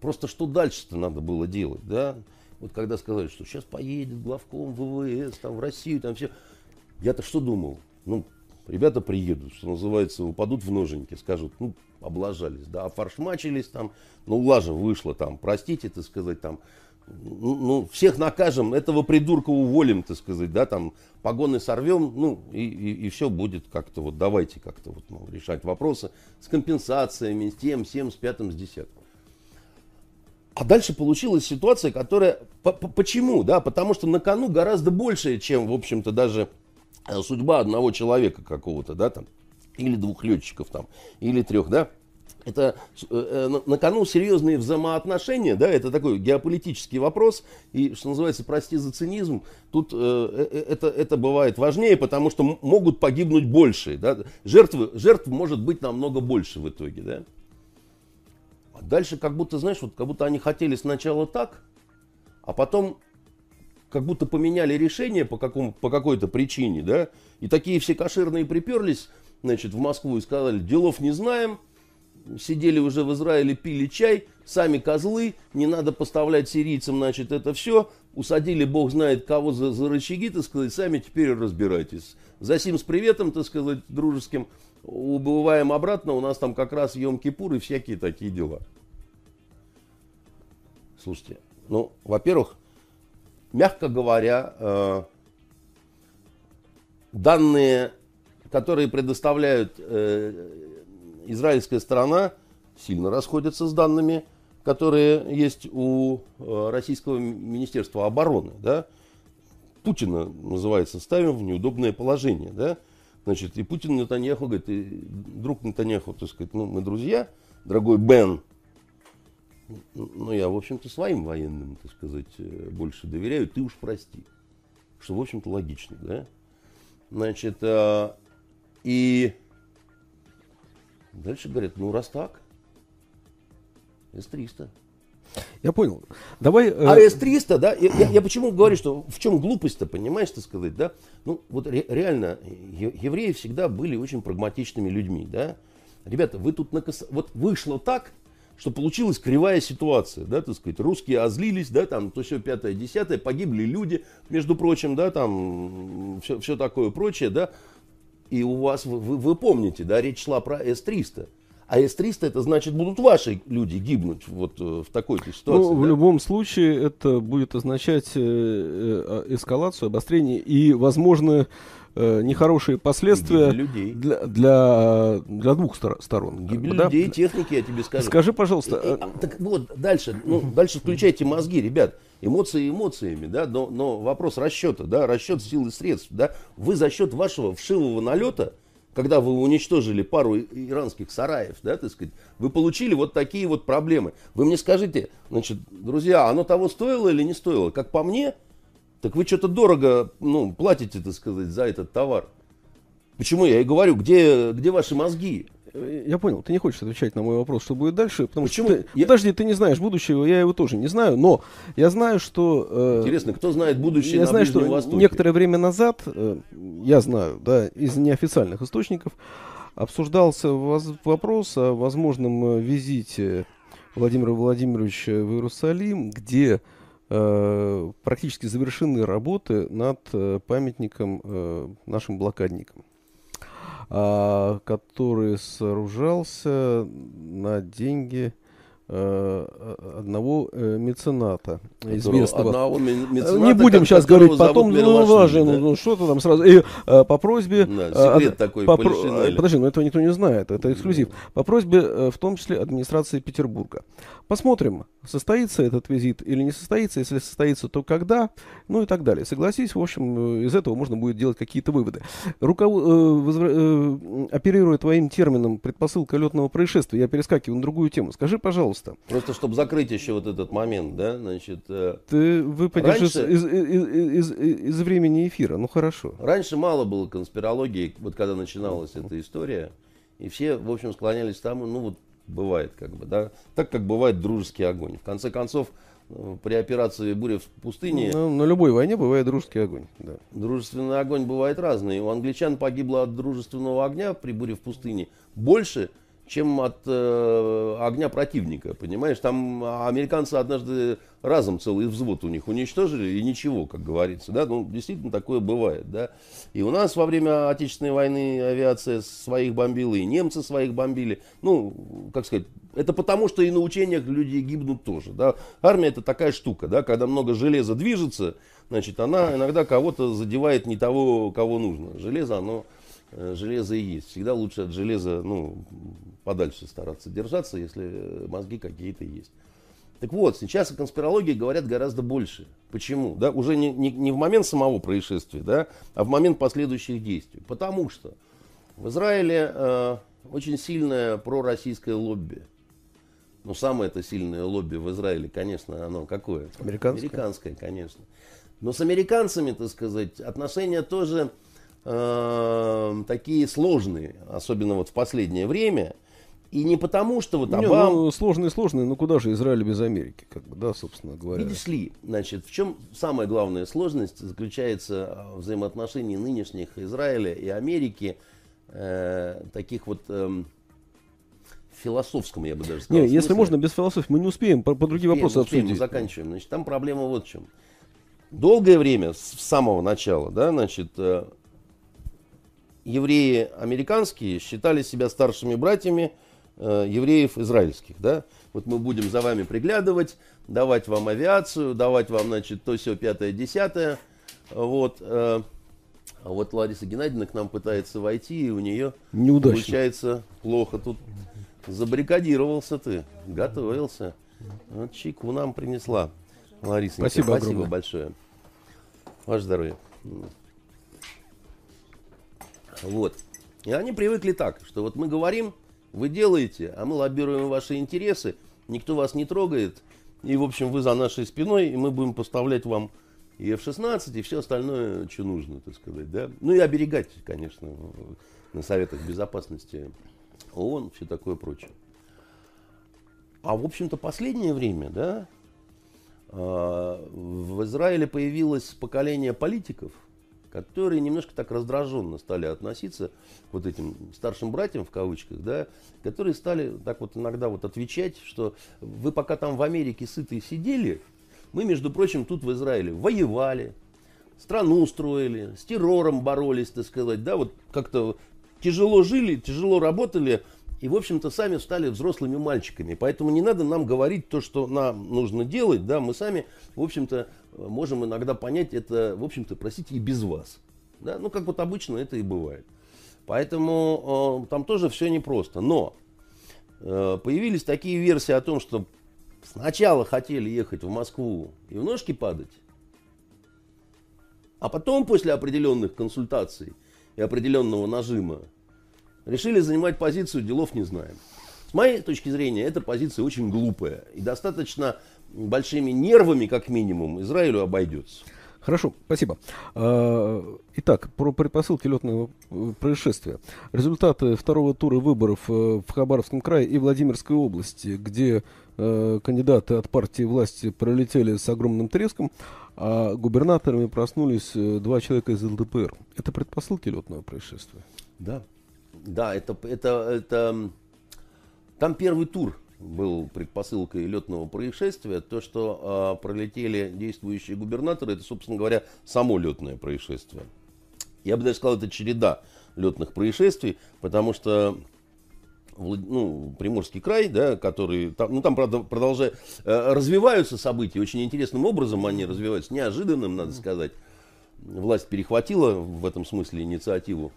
просто что дальше-то надо было делать, да? Вот когда сказали, что сейчас поедет главком ВВС там, в Россию, там все. Я-то что думал? Ну, ребята приедут, что называется, упадут в ноженьки, скажут, ну, облажались, да, фаршмачились там, ну, лажа вышла там, простите, так сказать, там, ну, ну, всех накажем, этого придурка уволим, так сказать, да, там, погоны сорвем, ну, и, и, и все будет как-то, вот, давайте как-то вот, мол, решать вопросы с компенсациями, с тем, всем, с пятым, с десятым. А дальше получилась ситуация, которая... Почему? Да, потому что на кону гораздо больше, чем, в общем-то, даже э, судьба одного человека какого-то, да, там, или двух летчиков там, или трех, да. Это э, э на кону серьезные взаимоотношения, да, это такой геополитический вопрос, и, что называется, прости за цинизм, тут э, это, это бывает важнее, потому что могут погибнуть больше, да, жертвы, жертв может быть намного больше в итоге, да. Дальше как будто, знаешь, вот как будто они хотели сначала так, а потом как будто поменяли решение по, какому, по какой-то причине, да, и такие все кошерные приперлись, значит, в Москву и сказали, делов не знаем, сидели уже в Израиле, пили чай, сами козлы, не надо поставлять сирийцам, значит, это все, усадили бог знает кого за, за рычаги, так сказать, сами теперь разбирайтесь. За сим с приветом, так сказать, дружеским, убываем обратно, у нас там как раз Йом-Кипур и всякие такие дела. Слушайте, ну, во-первых, мягко говоря, э, данные, которые предоставляют э, израильская сторона, сильно расходятся с данными, которые есть у э, российского министерства обороны. Да? Путина, называется, ставим в неудобное положение. Да? Значит, и Путин Нетаньяху говорит, и друг Нетаньяху, так сказать, ну, мы друзья, дорогой Бен, ну, я, в общем-то, своим военным, так сказать, э, больше доверяю, ты уж прости. Что, в общем-то, логично, да? Значит, а, и дальше говорят, ну, раз так, С-300. Я понял. Давай. Э... А С-300, да, я, я, почему говорю, что в чем глупость-то, понимаешь, так сказать, да? Ну, вот ре, реально, евреи всегда были очень прагматичными людьми, да? Ребята, вы тут накос... Вот вышло так, что получилась кривая ситуация, да, так сказать, русские озлились, да, там, то все пятое, десятое, погибли люди, между прочим, да, там, все, все такое прочее, да, и у вас, вы, вы помните, да, речь шла про С-300, а С-300 это значит будут ваши люди гибнуть вот э, в такой-то ситуации. Ну, да? в любом случае это будет означать э, э, эскалацию, обострение и, возможно, нехорошие последствия Гибель людей. для, для, для двух стор- сторон. как Гибель да? людей, техники, я тебе скажу. Скажи, пожалуйста, И- и- а, так вот, дальше, ну, дальше включайте мозги, ребят. Эмоции эмоциями, да, но, но вопрос расчета, да, расчет сил и средств, да. Вы за счет вашего вшивого налета, когда вы уничтожили пару иранских сараев, да, так сказать, вы получили вот такие вот проблемы. Вы мне скажите, значит, друзья, оно того стоило или не стоило? Как по мне, так вы что-то дорого, ну, платите, так сказать, за этот товар. Почему я и говорю, где, где ваши мозги? Э, Я понял, ты не хочешь отвечать на мой вопрос, что будет дальше, потому Почему? что ты, Я- подожди, ты не знаешь будущего, я его тоже не знаю, но я знаю, что э, Интересно, кто знает будущее я на знаю, что Ближнем Востоке? некоторое время назад, э, я знаю, да, из неофициальных источников обсуждался воз- вопрос о возможном э, визите Владимира Владимировича в Иерусалим, где э, практически завершены работы над э, памятником э, нашим блокадникам который сооружался на деньги одного э, мецената известного. одного ме- Э, мецената, Не будем сейчас говорить потом, ну, важно, да? ну, что-то там сразу. И, э, по просьбе... Да, э, секрет ад- такой по Подожди, но этого никто не знает, это эксклюзив. По просьбе, э, в том числе, администрации Петербурга. Посмотрим, состоится этот визит или не состоится. Если состоится, то когда, ну и так далее. Согласись, в общем, э, из этого можно будет делать какие-то выводы. Руков... э, возра- э, Оперируя твоим термином предпосылка летного происшествия, я перескакиваю на другую тему. Скажи, пожалуйста, Просто чтобы закрыть еще вот этот момент, да, значит, э, ты выпадешь из, Раньше- из, из- из- из времени эфира, ну хорошо. раньше мало было конспирологии, вот когда начиналась эта история, и все, в общем, склонялись к тому, ну вот бывает как бы, да, так как бывает дружеский огонь. В конце концов, э, при операции «Буря в пустыне» Ну, на любой войне бывает дружеский огонь. Да. Дружественный огонь бывает разный. У англичан погибло от дружественного огня при буре в пустыне больше, чем от э, огня противника, понимаешь? Там американцы однажды разом целый взвод у них уничтожили, и ничего, как говорится, да? Ну, действительно, такое бывает, да? И у нас во время Отечественной войны авиация своих бомбила, и немцы своих бомбили. Ну, как сказать, это потому, что и на учениях люди гибнут тоже, да? Армия это такая штука, да? Когда много железа движется, значит, она иногда кого-то задевает не того, кого нужно. Железо, оно железо и есть. Всегда лучше от железа, ну, подальше стараться держаться, если мозги какие-то есть. Так вот, сейчас о конспирологии говорят гораздо больше. Почему? Да, уже не, не, не в момент самого происшествия, да, а в момент последующих действий. Потому что в Израиле э, очень сильное пророссийское лобби. Ну, самое это сильное лобби в Израиле, конечно, оно какое? Американское? Американское, конечно. Но с американцами, так сказать, отношения тоже э, такие сложные, особенно вот в последнее время. И не потому, что вот Не, Обама... ну, сложные, сложные, ну куда же Израиль без Америки, как бы, да, собственно говоря. Видишь ли, значит, в чем самая главная сложность заключается в взаимоотношении нынешних Израиля и Америки, э, таких вот эм, философском, я бы даже сказал. Не, если смысле. можно без философии, мы не успеем по, по другие Не, вопросы мы успеем, мы обсудить. заканчиваем. Значит, там проблема вот в чем. Долгое время, с с самого начала, да, значит, э, евреи американские считали себя старшими братьями э, евреев израильских, да. Вот мы будем за вами приглядывать, давать вам авиацию, давать вам, значит, то все пятое, десятое. Вот. э, а вот Лариса Геннадьевна к нам пытается войти, и у нее Неудачно. получается плохо. Тут забаррикадировался ты, готовился. Вот чайку нам принесла Лариса. Спасибо Спасибо огромное. большое. Ваше здоровье. Вот. И они привыкли так, что вот мы говорим, вы делаете, а мы лоббируем ваши интересы, никто вас не трогает, и, в общем, вы за нашей спиной, и мы будем поставлять вам и F-16, и все остальное, что нужно, так сказать, да. Ну и оберегать, конечно, на Советах Безопасности ООН, все такое прочее. А, в общем-то, последнее время, да, а, в Израиле появилось поколение политиков, которые немножко так раздраженно стали относиться к вот этим старшим братьям в кавычках, да, которые стали так вот иногда вот отвечать, что вы пока там в Америке сытые сидели, мы, между прочим, тут в Израиле воевали, страну строили, с террором боролись, так сказать, да, вот как-то тяжело жили, тяжело работали, и, в общем-то, сами стали взрослыми мальчиками. Поэтому не надо нам говорить то, что нам нужно делать, да, мы сами, в общем-то, можем иногда понять это, в общем-то, простите, и без вас. Да? Ну, как вот обычно это и бывает. Поэтому э, там тоже все непросто. Но э, появились такие версии о том, что сначала хотели ехать в Москву и в ножки падать, а потом после определенных консультаций и определенного нажима решили занимать позицию «делов не знаем». С моей точки зрения, эта позиция очень глупая и достаточно большими нервами, как минимум, Израилю обойдется. Хорошо, спасибо. А, итак, про предпосылки летного э, происшествия. Результаты второго тура выборов э, в Хабаровском крае и Владимирской области, где э, кандидаты от партии власти пролетели с огромным треском, а губернаторами проснулись два человека из ЛДПР. Это предпосылки летного происшествия? Да. Да, это, это, это... Там первый тур был предпосылкой летного происшествия, то, что э, пролетели действующие губернаторы, это, собственно говоря, само летное происшествие. Я бы даже сказал, это череда летных происшествий, потому что ну, Приморский край, да, который, там, ну, там, правда, продолжает, э, развиваются события, очень интересным образом они развиваются, неожиданным, надо сказать. Власть перехватила в этом смысле инициативу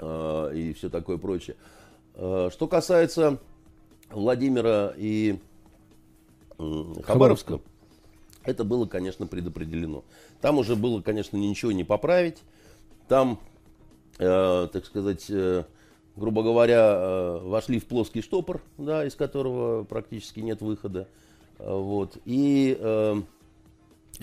э, и все такое прочее. Э, что касается Владимира и Хабаровска, это было, конечно, предопределено. Там уже было, конечно, ничего не поправить. Там, э, так сказать, э, грубо говоря, э, вошли в плоский штопор, да, из которого практически нет выхода. Вот. И э,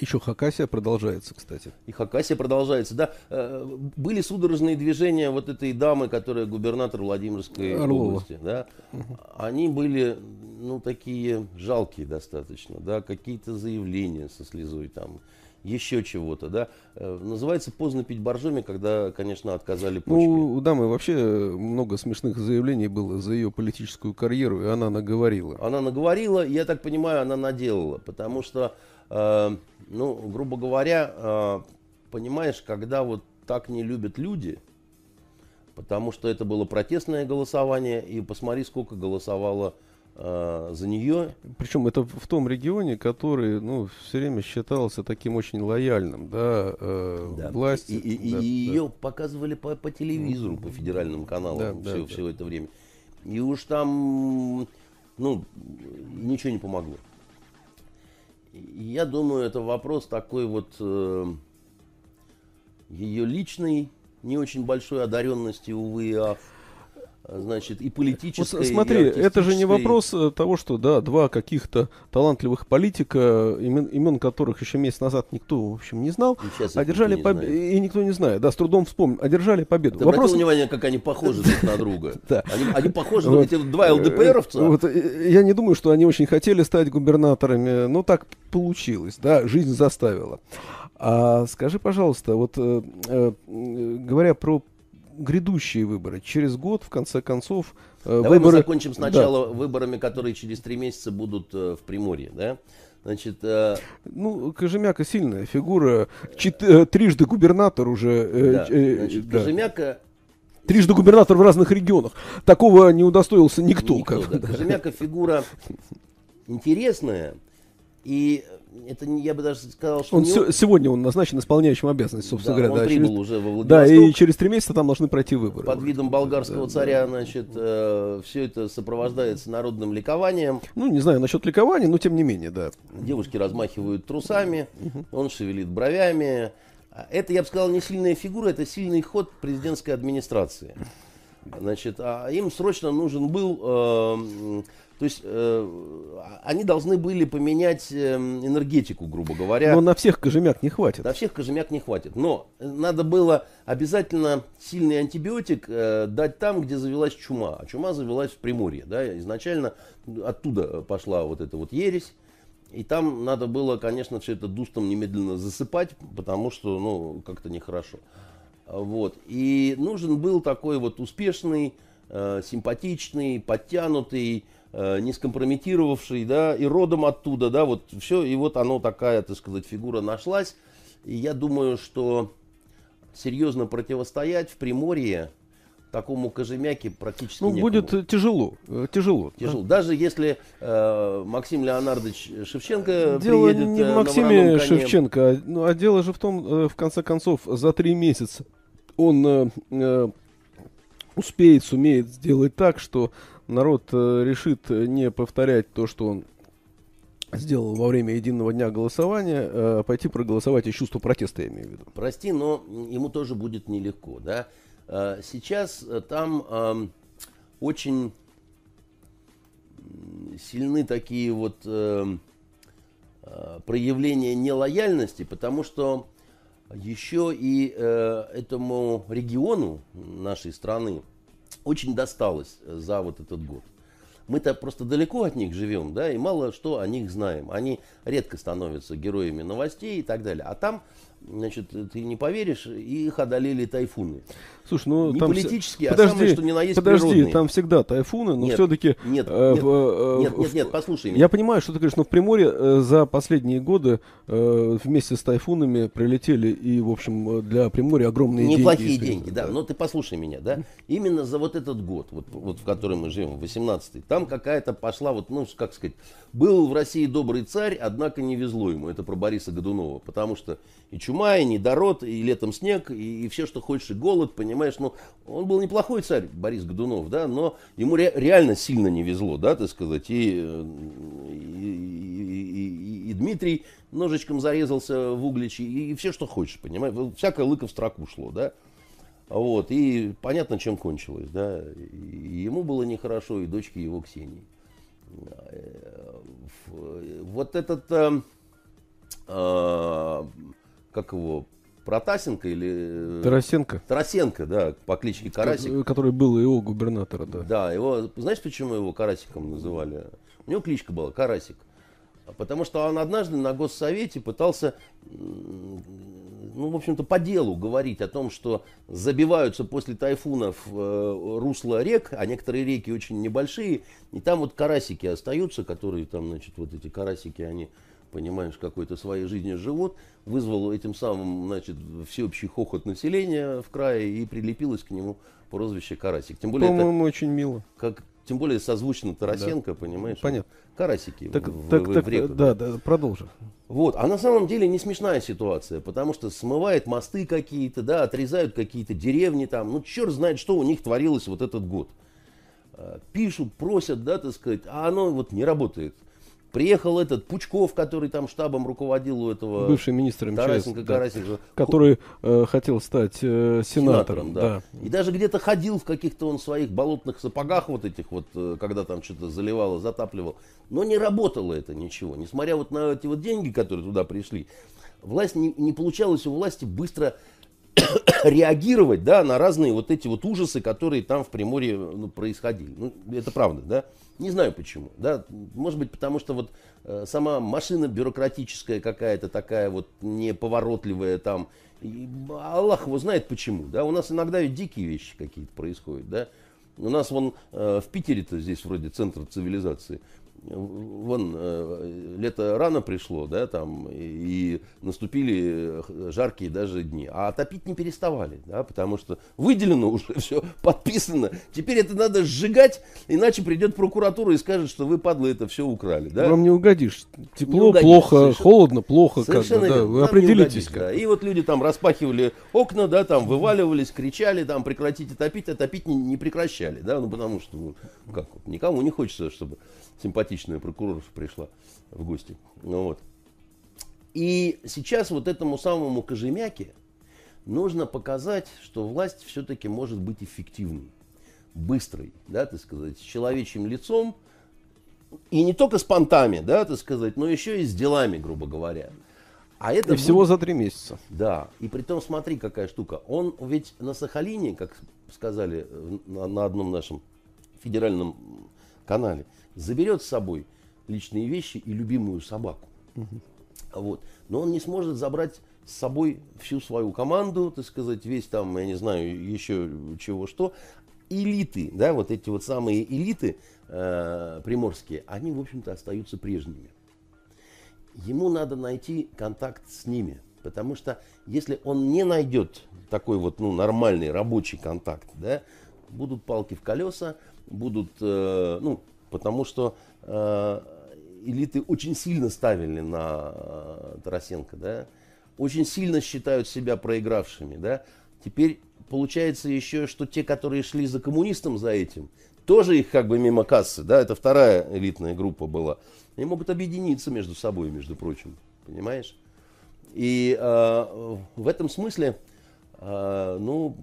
еще Хакасия продолжается, кстати. И Хакасия продолжается, да. Э, были судорожные движения вот этой дамы, которая губернатор Владимирской Орлова. области, да. Угу. Они были, ну, такие жалкие достаточно, да, какие-то заявления со слезой там, еще чего-то, да. Э, называется поздно пить боржоми, когда, конечно, отказали почки. Ну, у дамы вообще много смешных заявлений было за ее политическую карьеру, и она наговорила. Она наговорила, я так понимаю, она наделала, потому что ну, грубо говоря, э, понимаешь, когда вот так не любят люди, потому что это было протестное голосование, и посмотри, сколько голосовало э, за нее. Причем это в том регионе, который, ну, все время считался таким очень лояльным, да, э, да. власти. И, и, да, и да. ее показывали по, по телевизору, по федеральным каналам да, все, да, все да. это время. И уж там, ну, ничего не помогло. Я думаю, это вопрос такой вот э, ее личной, не очень большой одаренности, увы и ах значит, и политической. Вот смотри, и это же не вопрос э, того, что, да, два каких-то талантливых политика, имен, имен которых еще месяц назад никто, в общем, не знал, одержали победу. И никто не знает, да, с трудом вспомнил, одержали победу. Ты вопрос... внимание, как они похожи друг на друга? <laughs> Они похожи, вот эти два ЛДПРовца. Э, я не думаю, что они очень хотели стать губернаторами, но так получилось, да, жизнь заставила. А скажи, пожалуйста, вот э, говоря про грядущие выборы. Через год, в конце концов, э, Давай выборы... мы закончим сначала да. выборами, которые через три месяца будут э, в Приморье, да? Значит, э... ну, Кожемяка сильная фигура, Чет... Э, трижды губернатор уже. Э, да. Значит, да. Кожемяка Трижды губернатор в разных регионах. Такого не удостоился никто. никто как, да. Да. Кожемяка фигура интересная. И это я бы даже сказал, что... Он не... Се- сегодня он назначен исполняющим обязанности, собственно да, говоря. Он да, прибыл через... уже во Владивосток. Да, и через три месяца там должны пройти выборы. Под видом болгарского да, царя, да. значит, э, все это сопровождается народным ликованием. Ну, не знаю насчет ликования, но тем не менее, да. Девушки размахивают трусами, он шевелит бровями. Это, я бы сказал, не сильная фигура, это сильный ход президентской администрации. Значит, а им срочно нужен был э, то есть э, они должны были поменять э, энергетику, грубо говоря. Но на всех кожемяк не хватит. На всех кожемяк не хватит. Но надо было обязательно сильный антибиотик э, дать там, где завелась чума. А чума завелась в Приморье. Да? Изначально оттуда пошла вот эта вот ересь. И там надо было, конечно, все это дустом немедленно засыпать, потому что, ну, как-то нехорошо. Вот. И нужен был такой вот успешный, э, симпатичный, подтянутый, э, не скомпрометировавший, да, и родом оттуда, да, вот все, и вот оно такая, так сказать, фигура нашлась. И я думаю, что серьезно противостоять в Приморье такому Кожемяке практически Ну, некому. будет тяжело, э, тяжело. Тяжело. Да? Даже если э, Максим Леонардович Шевченко дело приедет не в э, Максиме Шевченко, а, ну, а дело же в том, э, в конце концов, за три месяца он э, э, успеет, сумеет сделать так, что народ э, решит не повторять то, что он сделал во время единого дня голосования, э, пойти проголосовать из чувства протеста, я имею в виду. Прости, но ему тоже будет нелегко, да. Э, сейчас э, там э, очень сильны такие вот э, э, проявления нелояльности, потому что еще и э, этому региону нашей страны очень досталось за вот этот год. Мы-то просто далеко от них живем, да, и мало что о них знаем. Они редко становятся героями новостей и так далее. А там значит, ты не поверишь, их одолели тайфуны. Слушай, ну не там политические, подожди, а самые, что ни на есть Подожди, природные. там всегда тайфуны, но все-таки... нет, э, нет, э, нет, нет, нет, послушай меня. Я понимаю, что ты говоришь, но в Приморье э, за последние годы э, вместе с тайфунами прилетели и, в общем, э, для Приморья огромные деньги. Неплохие из Пермь, деньги, да. Но ты послушай меня, да. Именно за вот этот год, вот, вот в котором мы живем, 18-й, там какая-то пошла, вот, ну, как сказать, был в России добрый царь, однако не везло ему. Это про Бориса Годунова. Потому что и чума, и недород, и летом снег, и, и все, что хочешь, и голод, понимаешь. Ну, он был неплохой царь, Борис Годунов, да, но ему ре- реально сильно не везло, да, так сказать. И, и, и- и- и Дмитрий ножичком зарезался в Угличе, и, все, что хочешь, понимаешь. Всякое лыко в строку шло, да. Вот, и понятно, чем кончилось, да. И ему было нехорошо, и дочке его Ксении. Э, Вот этот, э, э, как его, Протасенко или... э, Тарасенко, Тарасенко, да, по кличке Карасик. ко- который был его губернатора, да. Да, его, знаешь, почему его Карасиком называли? У него кличка была Карасик. Потому что он однажды на госсовете пытался, ну, в общем-то, по делу говорить о том, что забиваются после тайфунов э, русла рек, а некоторые реки очень небольшие, и там вот карасики остаются, которые там, значит, вот эти карасики, они, понимаешь, какой-то своей жизнью живут, вызвало этим самым, значит, всеобщий хохот населения в крае и прилепилось к нему прозвище Карасик. Тем более, это По-моему, очень мило. как, тем более созвучно Тарасенко, понимаешь? Понятно. Карасики Так, в, так, в- так, в реку. да, да, продолжим. Вот. А на самом деле не смешная ситуация, потому что смывает мосты какие-то, да, отрезают какие-то деревни там. Ну, черт знает, что у них творилось вот этот год. А, Пишут, просят, да, так сказать, а оно вот не работает. Приехал этот Пучков, который там штабом руководил у этого Бывший министр МЧС, Тарасенко, да, Карасенко. который э, хотел стать э, сенатором. да. И даже где-то ходил в каких-то он своих болотных сапогах вот этих вот, э, когда там что-то заливало, затапливал. Но не работало это ничего. Несмотря вот на эти вот деньги, которые туда пришли, власть не, не получалось у власти быстро <coughs> реагировать, да, на разные вот эти вот ужасы, которые там в Приморье ну, происходили. Ну, это правда, да. Не знаю почему, да. Может быть, потому что вот э, сама машина бюрократическая какая-то такая вот неповоротливая там. И Аллах его знает почему, да. У нас иногда ведь дикие вещи какие-то происходят, да. У нас вон э, в Питере-то здесь вроде центр цивилизации. Вон э, лето рано пришло, да, там, и, наступили э, жаркие даже дни. А топить не переставали, да, потому что выделено <laughs> уже все, подписано. Теперь это надо сжигать, иначе придет прокуратура и скажет, что вы, падлы, это все украли, да. Вам не угодишь. Тепло, угодишь, плохо, совершенно- холодно, плохо. Как Совершенно да. верно. Вы Нам не определитесь. угодишь, как. да. И вот люди там распахивали окна, да, там вываливались, кричали, там прекратите топить, а топить не, не прекращали, да, ну потому что, ну, как никому не хочется, чтобы симпатичная прокурорша пришла в гости, ну вот. И сейчас вот этому самому Кожемяке нужно показать, что власть все-таки может быть эффективной, быстрой, да, так сказать, с человечьим лицом, и не только с понтами, да, так сказать, но еще и с делами, грубо говоря. А это И всего будет- за три месяца. да, и при том смотри, какая штука. Он ведь на Сахалине, как сказали э, на, на одном нашем федеральном канале, заберет с собой личные вещи и любимую собаку. Вот. Но он не сможет забрать с собой всю свою команду, так сказать, весь там, я не знаю, еще чего что. Элиты, да, вот эти вот самые элиты э, приморские, они, в общем-то, остаются прежними ему надо найти контакт с ними. Потому что если он не найдет такой вот ну, нормальный рабочий контакт, да, будут палки в колеса, будут, э, ну, потому что э, элиты очень сильно ставили на э, Тарасенко, да, очень сильно считают себя проигравшими, да. Теперь получается еще, что те, которые шли за коммунистом за этим, тоже их как бы мимо кассы, да, это вторая элитная группа была. Они могут объединиться между собой, между прочим, понимаешь? И э, в этом смысле, э, ну,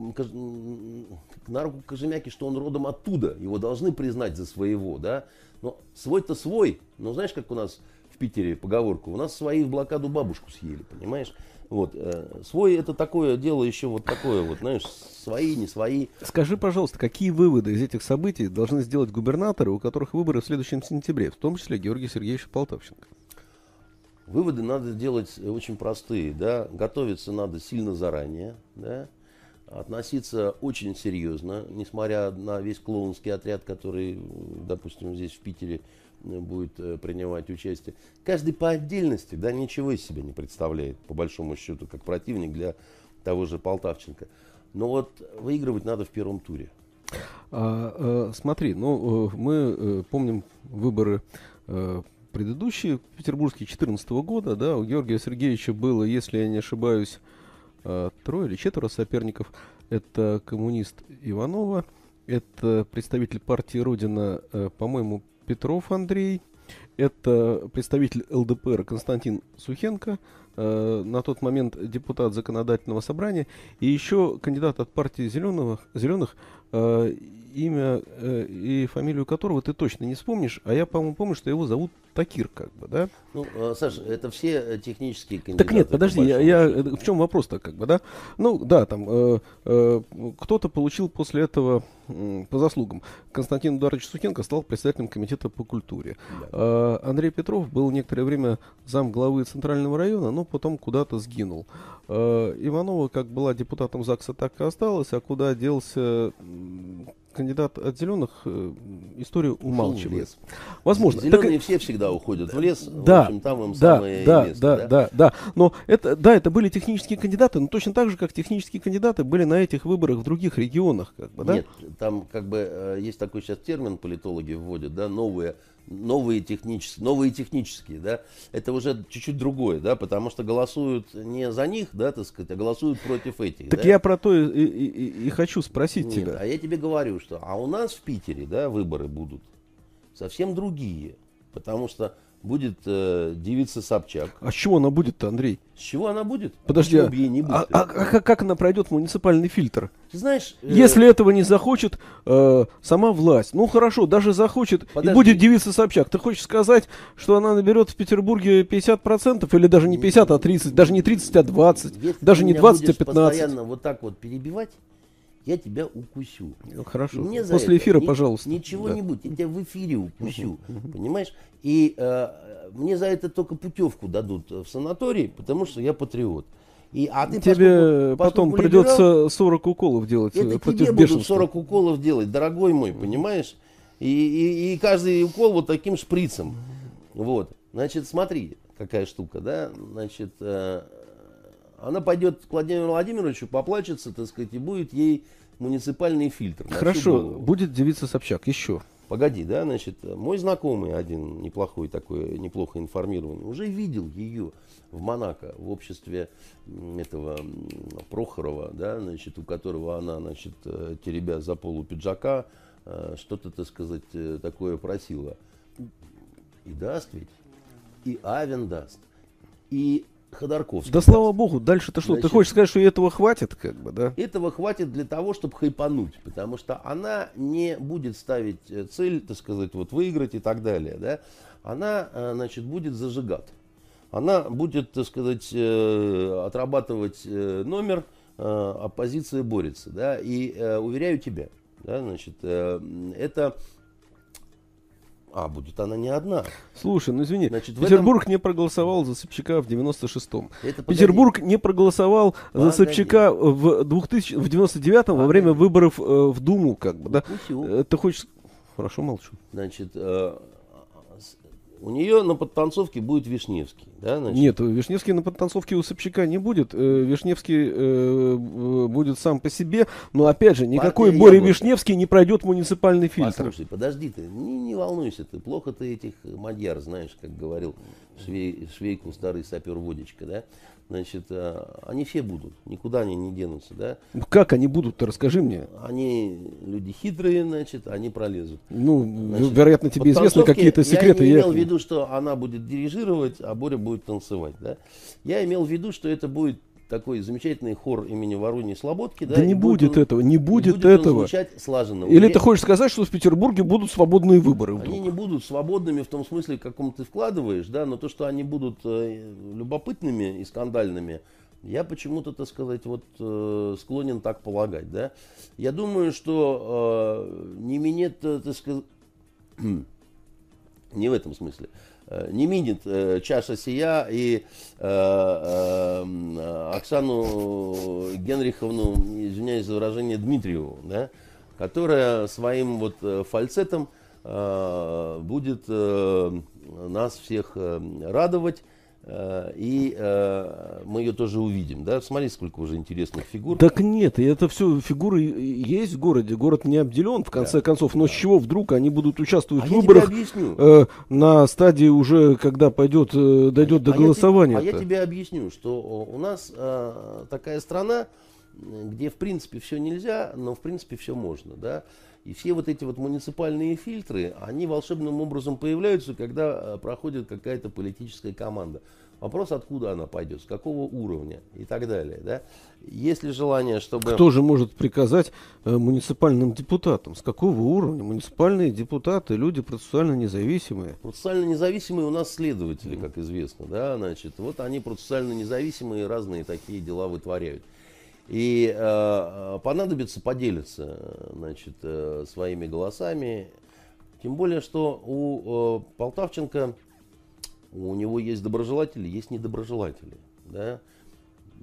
на руку Кожемяки, что он родом оттуда, его должны признать за своего, да. Но свой-то свой, но знаешь, как у нас в Питере поговорка, у нас свои в блокаду бабушку съели, понимаешь? Вот, э, свой это такое дело еще вот такое вот, знаешь, свои, не свои. Скажи, пожалуйста, какие выводы из этих событий должны сделать губернаторы, у которых выборы в следующем сентябре, в том числе Георгий Сергеевич Полтавченко? Выводы надо делать очень простые, да, готовиться надо сильно заранее, да, относиться очень серьезно, несмотря на весь клоунский отряд, который, допустим, здесь в Питере э, будет э, принимать участие. Каждый по отдельности, да, ничего из себя не представляет, по большому счету, как противник для того же Полтавченко. Но вот выигрывать надо в первом туре. А, э, смотри, ну, мы помним выборы предыдущие, петербургские 2014 года, да, у Георгия Сергеевича было, если я не ошибаюсь, э, трое или четверо соперников. Это коммунист Иванова, это представитель партии Родина, э, по-моему, Петров Андрей, это представитель ЛДПР Константин Сухенко, э, на тот момент депутат законодательного собрания, и еще кандидат от партии Зеленых, Зеленых имя э, и фамилию которого ты точно не вспомнишь, а я, по-моему, помню, что его зовут Такир, как бы, да? Ну, э, Саша, это все э, технические кандидаты. Так нет, подожди, я, я, в чем вопрос-то, как бы, да? Ну, да, там, э, э, кто-то получил после этого э, по заслугам. Константин Эдуардович Сухенко стал председателем комитета по культуре. Да. Э, Андрей Петров был некоторое время зам главы Центрального района, но потом куда-то сгинул. Э, Иванова, как была депутатом ЗАГСа, так и осталась, а куда делся кандидат от зеленых э, историю умалчивает. Возможно. Зеленые так, все всегда уходят в лес. Да, в общем, там им да, самое да, место, да, да, да, да. Но это, да, это были технические кандидаты, но точно так же, как технические кандидаты были на этих выборах в других регионах, как бы, да? Нет, там как бы э, есть такой сейчас термин политологи вводят, да, новые новые технические, новые технические, да, это уже чуть-чуть другое, да, потому что голосуют не за них, да, так сказать, а голосуют против этих. Так да? я про то и, и, и, и хочу спросить Нет, тебя. А я тебе говорю, что, а у нас в Питере, да, выборы будут совсем другие, потому что будет э, девица Собчак. А с чего она будет-то, Андрей? С чего она будет? Подожди, а, не будет, а, а, а как она пройдет муниципальный фильтр? Ты знаешь... Э... Если этого не захочет э, сама власть, ну хорошо, даже захочет Подожди. и будет девица Собчак, ты хочешь сказать, что она наберет в Петербурге 50% или даже не 50, а 30, даже не 30, а 20, Если даже не 20, а 15? постоянно вот так вот перебивать, я тебя укусю. Ну, хорошо. Мне После эфира, ни, пожалуйста. Ничего да. не будет, я тебя в эфире укусю. Понимаешь? И э, мне за это только путевку дадут в санаторий, потому что я патриот. И, а ты тебе поскольку, потом поскольку придется либерал, 40 уколов делать это против тебе будут 40 уколов делать, дорогой мой, понимаешь? И, и, и каждый укол вот таким шприцем. Вот. Значит, смотри, какая штука, да? Значит, э, она пойдет к Владимиру Владимировичу, поплачется, так сказать, и будет ей муниципальный фильтр. Хорошо, будет девица Собчак, еще. Погоди, да, значит, мой знакомый один, неплохой такой, неплохо информированный, уже видел ее в Монако, в обществе этого Прохорова, да, значит, у которого она, значит, э, теребя за полу пиджака, э, что-то, так сказать, э, такое просила. И даст ведь, и Авен даст, и Ходорковский. Да слава богу, дальше-то что? Значит, Ты хочешь сказать, что этого хватит, как бы, да? Этого хватит для того, чтобы хайпануть, потому что она не будет ставить э, цель, так сказать, вот выиграть и так далее, да? Она, э, значит, будет зажигать. Она будет, так сказать, э, отрабатывать номер, оппозиция борется, да? И уверяю тебя, да, значит, это а, будет она не одна. Слушай, ну извини, Значит, Петербург этом... не проголосовал за Собчака в 96-м. Петербург не проголосовал погоди. за Собчака в, 2000... в 99-м во время выборов э, в Думу, как бы, да? Э, ты хочешь... Хорошо, молчу. Значит, э, у нее на подтанцовке будет Вишневский. Да, значит? Нет, Вишневский на подтанцовке у Собчака не будет. Э, Вишневский э, будет сам по себе. Но опять же, никакой Партия Боря Вишневский не пройдет муниципальный фильтр. Послушай, подожди ты, не, не волнуйся ты. Плохо ты этих мадьяр знаешь, как говорил швей, швейку старый сапер водичка, да, значит, э, они все будут, никуда они не денутся, да. Ну, как они будут-то, расскажи мне. Они люди хитрые, значит, они пролезут. Ну, значит, вероятно, тебе известны какие-то секреты. Я не имел в виду, что она будет дирижировать, а Боря будет танцевать, да. Я имел в виду, что это будет такой замечательный хор имени Воронии Слободки. Да, да не будет, будет этого, не будет, будет этого. слаженно. Или ты хочешь сказать, что в Петербурге будут свободные выборы? Вдруг? Они не будут свободными в том смысле, в каком ты вкладываешь, да, но то, что они будут э, любопытными и скандальными, я почему-то, так сказать, вот э, склонен так полагать, да. Я думаю, что э, не минет, э, так сказать, <clears throat> не в этом смысле. Э, не минит э, чаша сия и э, э, Оксану Генриховну, извиняюсь за выражение, Дмитриеву, да, которая своим вот э, фальцетом э, будет э, нас всех э, радовать. Э, и э, мы ее тоже увидим. Да? Смотри, сколько уже интересных фигур. Так нет, и это все фигуры есть в городе. Город не обделен, в конце да. концов. Но да. с чего вдруг они будут участвовать а в выборах э, на стадии уже, когда пойдет, э, дойдет а до голосования? Тебе, а я тебе объясню, что у нас э, такая страна, где в принципе все нельзя, но в принципе все можно. Да? И все вот эти вот муниципальные фильтры, они волшебным образом появляются, когда э, проходит какая-то политическая команда. Вопрос, откуда она пойдет, с какого уровня и так далее. Да? Есть ли желание, чтобы... Кто же может приказать э, муниципальным депутатам? С какого уровня? Муниципальные депутаты, люди процессуально независимые. Процессуально независимые у нас следователи, как известно. Да? Значит, вот они процессуально независимые, разные такие дела вытворяют. И э, э, понадобится поделиться значит, э, своими голосами. Тем более, что у э, Полтавченко, у него есть доброжелатели, есть недоброжелатели. Да?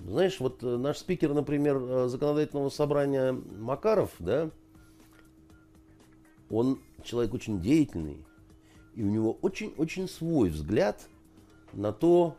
Знаешь, вот э, наш спикер, например, э, законодательного собрания Макаров, да, он человек очень деятельный, и у него очень-очень свой взгляд на то,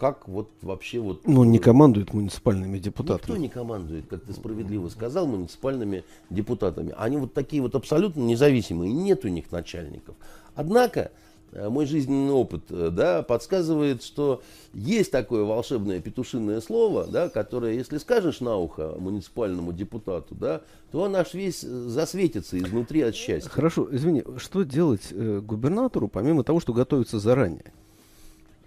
как вот вообще вот... Ну, не командует муниципальными депутатами. Никто не командует, как ты справедливо сказал, муниципальными депутатами. Они вот такие вот абсолютно независимые, нет у них начальников. Однако, э, мой жизненный опыт э, да, подсказывает, что есть такое волшебное петушиное слово, да, которое, если скажешь на ухо муниципальному депутату, да, то он аж весь засветится изнутри от счастья. Хорошо, извини, что делать э, губернатору, помимо того, что готовиться заранее?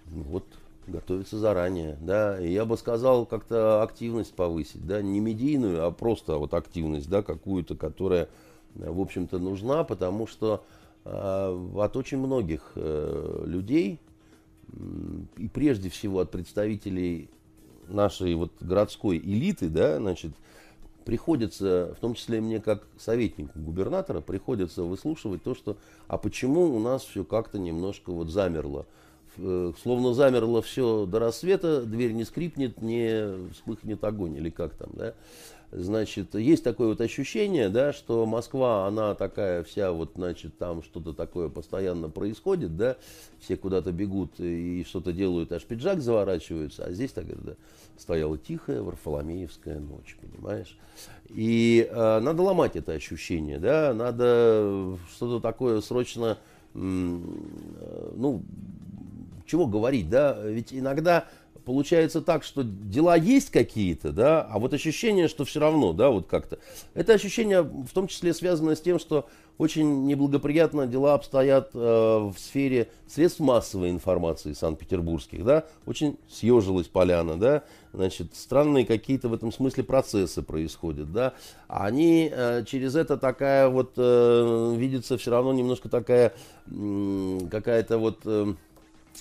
Вот готовиться заранее, да, и я бы сказал, как-то активность повысить, да, не медийную, а просто вот активность, да, какую-то, которая, в общем-то, нужна, потому что э, от очень многих э, людей, э, и прежде всего от представителей нашей вот городской элиты, да, значит, приходится, в том числе мне как советнику губернатора, приходится выслушивать то, что, а почему у нас все как-то немножко вот замерло, словно замерло все до рассвета, дверь не скрипнет, не вспыхнет огонь или как там, да. Значит, есть такое вот ощущение, да, что Москва, она такая вся вот, значит, там что-то такое постоянно происходит, да, все куда-то бегут и что-то делают, аж пиджак заворачиваются, а здесь так да, стояла тихая Варфоломеевская ночь, понимаешь. И э, надо ломать это ощущение, да, надо что-то такое срочно, э, ну, чего говорить, да, ведь иногда получается так, что дела есть какие-то, да, а вот ощущение, что все равно, да, вот как-то. Это ощущение в том числе связано с тем, что очень неблагоприятно дела обстоят э, в сфере средств массовой информации санкт-петербургских, да, очень съежилась поляна, да, значит, странные какие-то в этом смысле процессы происходят, да, они э, через это такая вот, э, видится все равно немножко такая, э, какая-то вот... Э,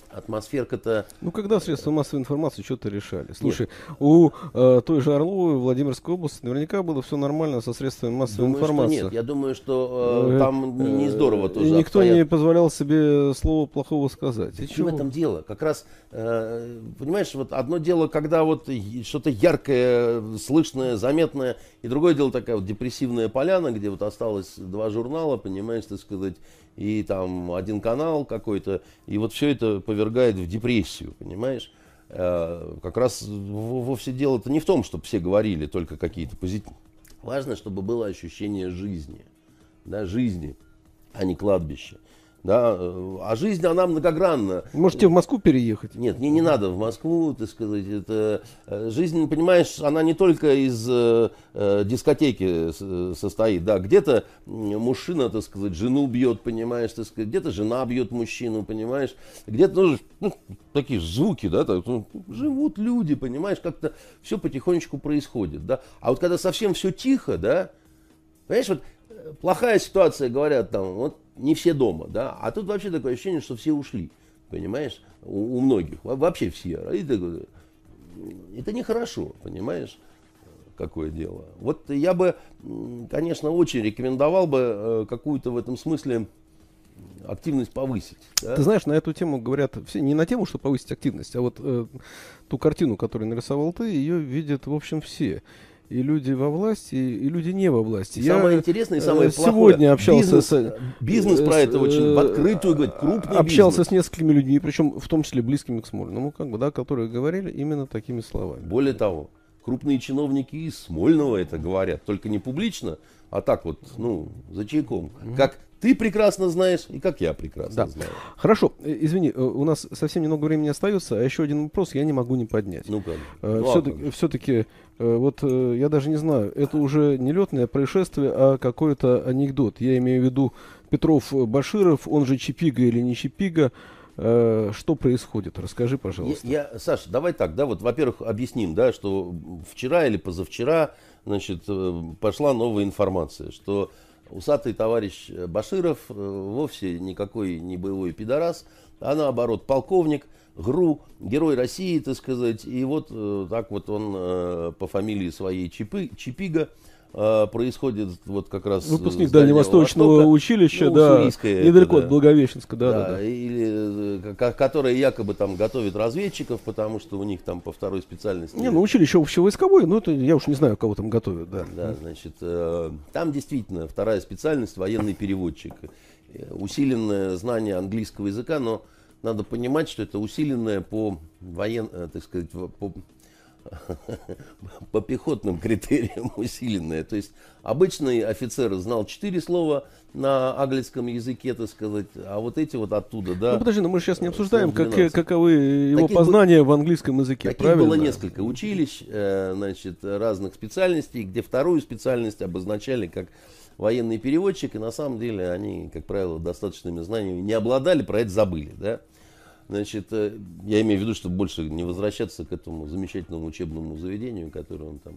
атмосферка-то... Ну, когда средства массовой информации что-то решали? Слушай, Нет. у э, той же Орловой, Владимирской области наверняка было все нормально со средствами массовой думаю, информации. Нет, я думаю, что э, там э, не здорово тоже Никто обстоят. не позволял себе слова плохого сказать. И в этом дело? Как раз, э, понимаешь, вот одно дело, когда вот что-то яркое, слышное, заметное, и другое дело такая вот депрессивная поляна, где вот осталось два журнала, понимаешь, так сказать, и там один канал какой-то, и вот все это повергает в депрессию, понимаешь? Э, как раз вовсе дело-то не в том, чтобы все говорили только какие-то позитивные. Важно, чтобы было ощущение жизни, да, жизни, а не кладбище. Да? э, А жизнь, она многогранна. Можете в Москву переехать. Нет, мне не надо в Москву, так сказать. Это, э, жизнь, понимаешь, она не только из э, э, дискотеки состоит. Да, где-то мужчина, так сказать, жену бьет, понимаешь, так сказать, где-то жена бьет мужчину, понимаешь, где-то ну, ну, такие звуки, да, так, ну, живут люди, понимаешь, как-то все потихонечку происходит, да. А вот когда совсем все тихо, да, Понимаешь, вот плохая ситуация, говорят там, вот не все дома, да, а тут вообще такое ощущение, что все ушли, понимаешь, у, у многих, во- вообще все. И ты это нехорошо, понимаешь, какое дело. Вот я бы, конечно, очень рекомендовал бы э, какую-то в этом смысле активность повысить. да. Ты знаешь, на эту тему говорят все не на тему, что повысить активность, а вот э, ту картину, которую нарисовал ты, ее видят, в общем, все. И люди во власти, и люди не во власти. И Я, самое интересное и самое э, плохое. сегодня общался бизнес, с- бизнес про это очень в э, открытую говорит, крупный общался бизнес. с несколькими людьми, причем в том числе близкими к Смольному, как бы, да, которые говорили именно такими словами. Более того, крупные чиновники из Смольного это говорят, только не публично, а так вот, ну, за чайком. Как ты прекрасно знаешь и как я прекрасно Да. знаю. Хорошо, э, извини, э, у нас совсем немного времени остается, а еще один вопрос я не могу не поднять. Ну как? Ну, а все-таки, все-таки, вот э, я даже не знаю, это уже не летное происшествие, а какой-то анекдот. Я имею в виду Петров э, Баширов, он же Чипига или не Чипига. Э, Что происходит? Расскажи, пожалуйста. Я, я- Саша, давай так, да, вот, во-первых, объясним, да, что вчера или позавчера, значит, э, пошла новая информация, что усатый товарищ э, Баширов э, вовсе никакой не боевой пидорас, а наоборот полковник, ГРУ, герой России, так сказать, и вот э, так вот он по фамилии своей Чипы, Чипига происходит вот как раз Выпускник Дальневосточного Востока. училища, Ну, да, это, недалеко да. от Благовещенска, да, да, да. или э, ко- которая якобы там готовит разведчиков, потому что у них там по второй специальности. Не, ну училище общевойсковое, ну это я уж не знаю, кого там готовят, да. Да, значит, э, там действительно вторая специальность военный переводчик. Э, Усиленное знание английского языка, но надо понимать, что это усиленное по воен, э, так сказать, по, <laughs> по пехотным критериям <laughs> усиленное. То есть обычный офицер знал четыре слова на английском языке, так сказать, а вот эти вот оттуда, да. Ну подожди, но мы же сейчас не Э, обсуждаем, как, 12. каковы его Таких бы- познания в английском языке, Таких правильно? было несколько училищ, э, значит, разных специальностей, где вторую специальность обозначали как военный переводчик, и на самом деле они, как правило, достаточными знаниями не обладали, про это забыли, да. Значит, э, я имею в виду, чтобы больше не возвращаться к этому замечательному учебному заведению, которое он там,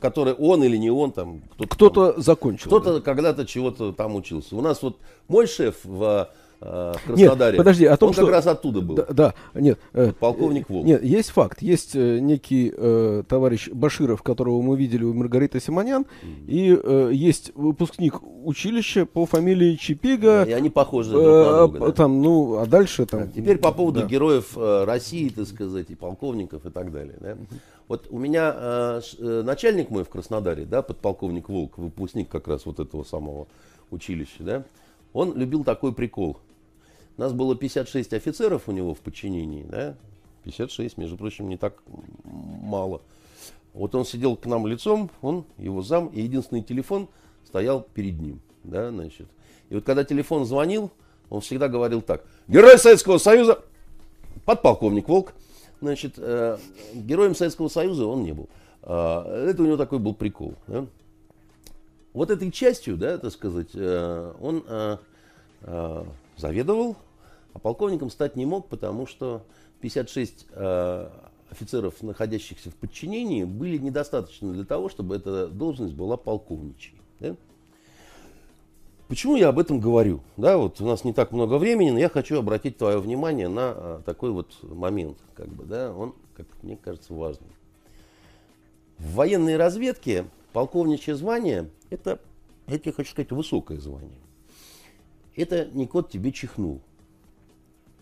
которое он или не он там, кто-то, там- Кто-то закончил. да. кто-то когда-то чего-то там учился. У нас вот мой шеф в, э, в Нет, Краснодаре, подожди, о том, он что... как раз оттуда был. Да, да, нет. э, Полковник Волк. Нет, есть факт. Есть э, некий э, товарищ Баширов, которого мы видели у Маргариты Симонян, и э, есть выпускник училища по фамилии Чипига. И они похожи э, друг на друга. да. Там, ну, а дальше там... Теперь по поводу да. героев э, России, так сказать, и полковников и так далее. да. Вот у меня э, э, начальник мой в Краснодаре, да, подполковник Волк, выпускник как раз вот этого самого училища, да, он любил такой прикол. Нас было 56 офицеров у него в подчинении, да, 56, между прочим, не так мало. Вот он сидел к нам лицом, он, его зам, и единственный телефон стоял перед ним, да, значит. И вот когда телефон звонил, он всегда говорил так. Герой Советского Союза, подполковник Волк, значит, э, героем Советского Союза он не был. А, это у него такой был прикол. да. Вот этой частью, да, так сказать, э, он э, э, заведовал, а полковником стать не мог, потому что 56 э, офицеров, находящихся в подчинении, были недостаточно для того, чтобы эта должность была полковничьей. да. Почему я об этом говорю? Да, вот у нас не так много времени, но я хочу обратить твое внимание на а, такой вот момент, как бы, да, он, как мне кажется, важный. В военной разведке полковничье звание это, я тебе хочу сказать, высокое звание. Это не кот тебе чихнул.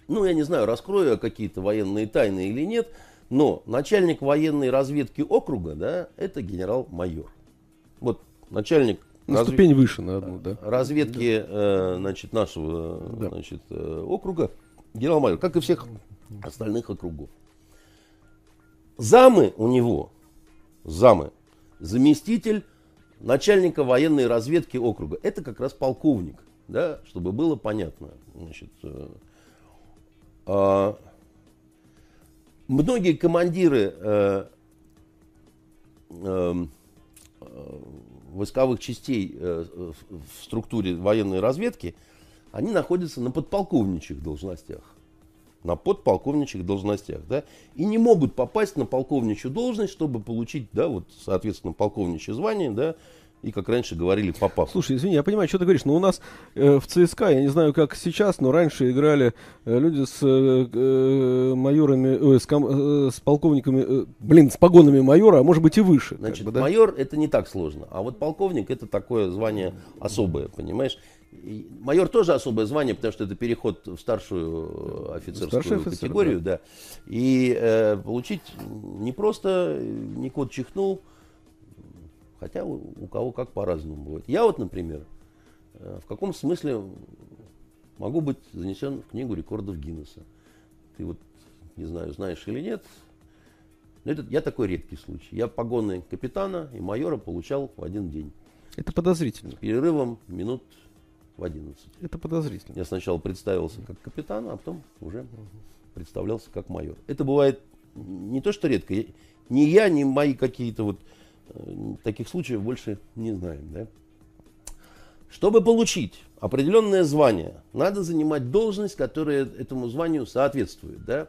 Ну, я не знаю, раскрою я какие-то военные тайны или нет, но начальник военной разведки округа, да, это генерал-майор. Вот начальник На разве- ступень выше на одну, да. разведки э, значит, нашего Да. значит, э, округа генерал-майор, как и всех остальных округов. Замы у него, замы, заместитель начальника военной разведки округа, это как раз полковник. Да, чтобы было понятно. Значит, э, а, многие командиры э, э, войсковых частей в структуре военной разведки, они находятся на подполковничьих должностях. На подполковничьих должностях, да, и не могут попасть на полковничью должность, чтобы получить, да, вот, соответственно, полковничье звание, да, и, как раньше говорили, попав. Слушай, извини, я понимаю, что ты говоришь, но у нас э, в ЦСКА, я не знаю, как сейчас, но раньше играли э, люди с э, э майорами, э, с, ком, э, с полковниками, э, блин, с погонами майора, а может быть и выше. Значит, бы, да? майор это не так сложно, а вот полковник это такое звание особое, понимаешь? И майор тоже особое звание, потому что это переход в старшую офицерскую офицер, категорию, да. да. И э, получить не просто, не кот чихнул, Хотя у, у кого как по-разному бывает. Я вот, например, э, в каком смысле могу быть занесен в книгу рекордов Гиннесса. Ты вот, не знаю, знаешь или нет, но это, я такой редкий случай. Я погоны капитана и майора получал в один день. Это подозрительно. С перерывом минут в 11. Это подозрительно. Я сначала представился как капитан, а потом уже представлялся как майор. Это бывает не то, что редко. Ни я, ни мои какие-то вот таких случаев больше не знаем. Да? Чтобы получить определенное звание, надо занимать должность, которая этому званию соответствует. Да?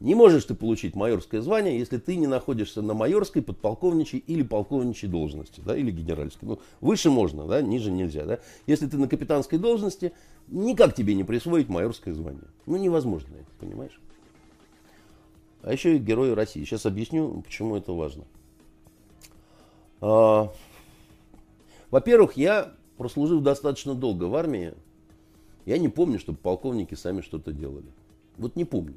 Не можешь ты получить майорское звание, если ты не находишься на майорской, подполковничьей или полковничьей должности, да, или генеральской. Ну, выше можно, да, ниже нельзя. Да. Если ты на капитанской должности, никак тебе не присвоить майорское звание. Ну, невозможно это, понимаешь? А еще и герои России. Сейчас объясню, почему это важно. А, во-первых, я, прослужив достаточно долго в армии, я не помню, чтобы полковники сами что-то делали. Вот не помню.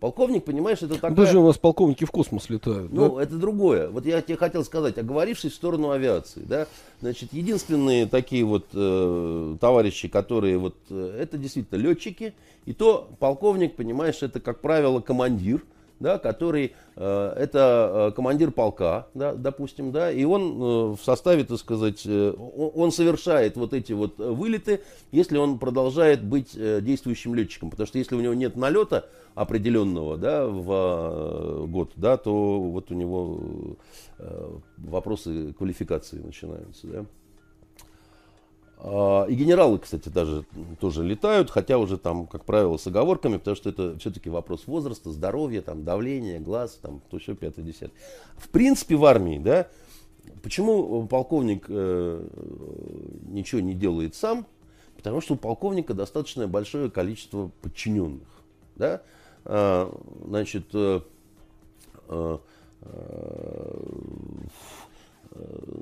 Полковник, понимаешь, это такая... Даже у нас полковники в космос летают. Ну, да? это другое. Вот я тебе хотел сказать, оговорившись в сторону авиации, да, значит, единственные такие вот э, товарищи, которые вот, э, это действительно летчики, и то полковник, понимаешь, это, как правило, командир, да, который э, это э, командир полка, да, допустим, да, и он э, в составе, так сказать, э, он совершает вот эти вот вылеты, если он продолжает быть э, действующим летчиком, потому что если у него нет налета определенного, да, в э, год, да, то вот у него э, вопросы квалификации начинаются, да. А, и генералы, кстати, даже тоже летают, хотя уже там, как правило, с оговорками, потому что это все-таки вопрос возраста, здоровья, там, давления, глаз, там, то все пятое, десятое. В принципе, в армии, да, почему полковник э, ничего не делает сам? Потому что у полковника достаточно большое количество подчиненных, да, а, значит, э, э, э Э,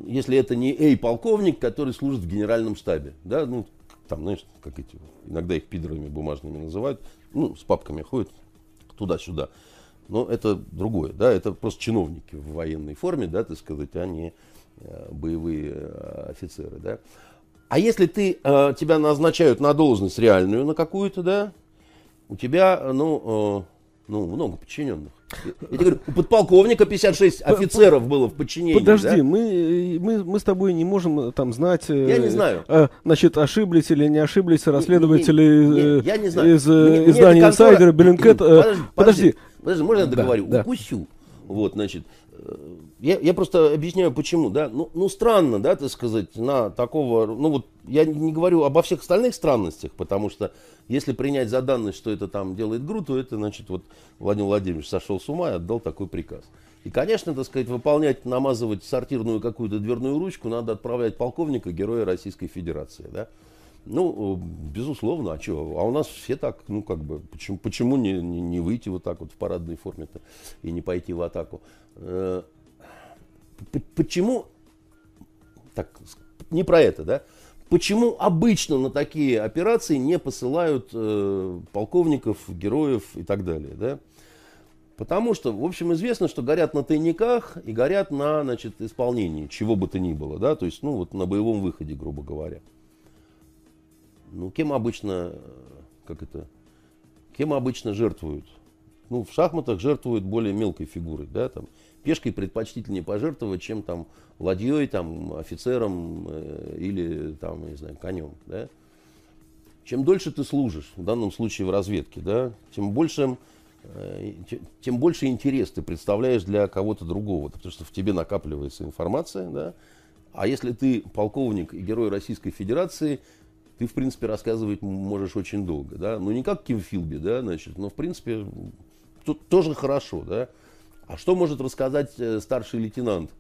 если это не эй полковник, который служит в генеральном штабе, да, ну, там, знаешь, как эти, иногда их пидорами бумажными называют, ну, с папками ходят туда-сюда. Но это другое, да, это просто чиновники в военной форме, да, так сказать, а не э, боевые э, офицеры, да. А если ты, тебя назначают на должность реальную, на какую-то, да, у тебя, ну, ну, много подчиненных. Я тебе говорю, у подполковника 56 офицеров было в подчинении. Подожди, да? мы, мы, мы с тобой не можем э, там знать, э, я не знаю. Э, значит, ошиблись или не ошиблись расследователи не, не, я не знаю. из мне, издания Insider, Bellingcat. Подожди, подожди, подожди, можно я договорю? Да, Укусю. Вот, значит, я, я просто объясняю, почему, да. Ну, ну, странно, да, так сказать, на такого, ну вот, я не говорю обо всех остальных странностях, потому что если принять за данность, что это там делает ГРУ, то это, значит, вот Владимир Владимирович сошел с ума и отдал такой приказ. И, конечно, так сказать, выполнять, намазывать сортирную какую-то дверную ручку надо отправлять полковника, героя Российской Федерации, да. Ну, безусловно, а что? А у нас все так, ну, как бы, почему, почему не, не, выйти вот так вот в парадной форме-то и не пойти в атаку? Э, почему, так, не про это, да? Почему обычно на такие операции не посылают э, полковников, героев и так далее, да? Потому что, в общем, известно, что горят на тайниках и горят на, значит, исполнении чего бы то ни было, да, то есть, ну, вот на боевом выходе, грубо говоря. Ну, кем обычно, как это, кем обычно жертвуют? Ну, в шахматах жертвуют более мелкой фигурой, да, там, пешкой предпочтительнее пожертвовать, чем там ладьей, там, офицером э, или там, не знаю, конем, да. чем дольше ты служишь, в данном случае в разведке, да, тем больше, э, тем больше интерес ты представляешь для кого-то другого, потому что в тебе накапливается информация, да, а если ты полковник и герой Российской Федерации, ты, в принципе, рассказывать можешь очень долго, да, ну не как Ким Филби, да, значит, но, в принципе, тут тоже хорошо, да. А что может рассказать э, старший лейтенант?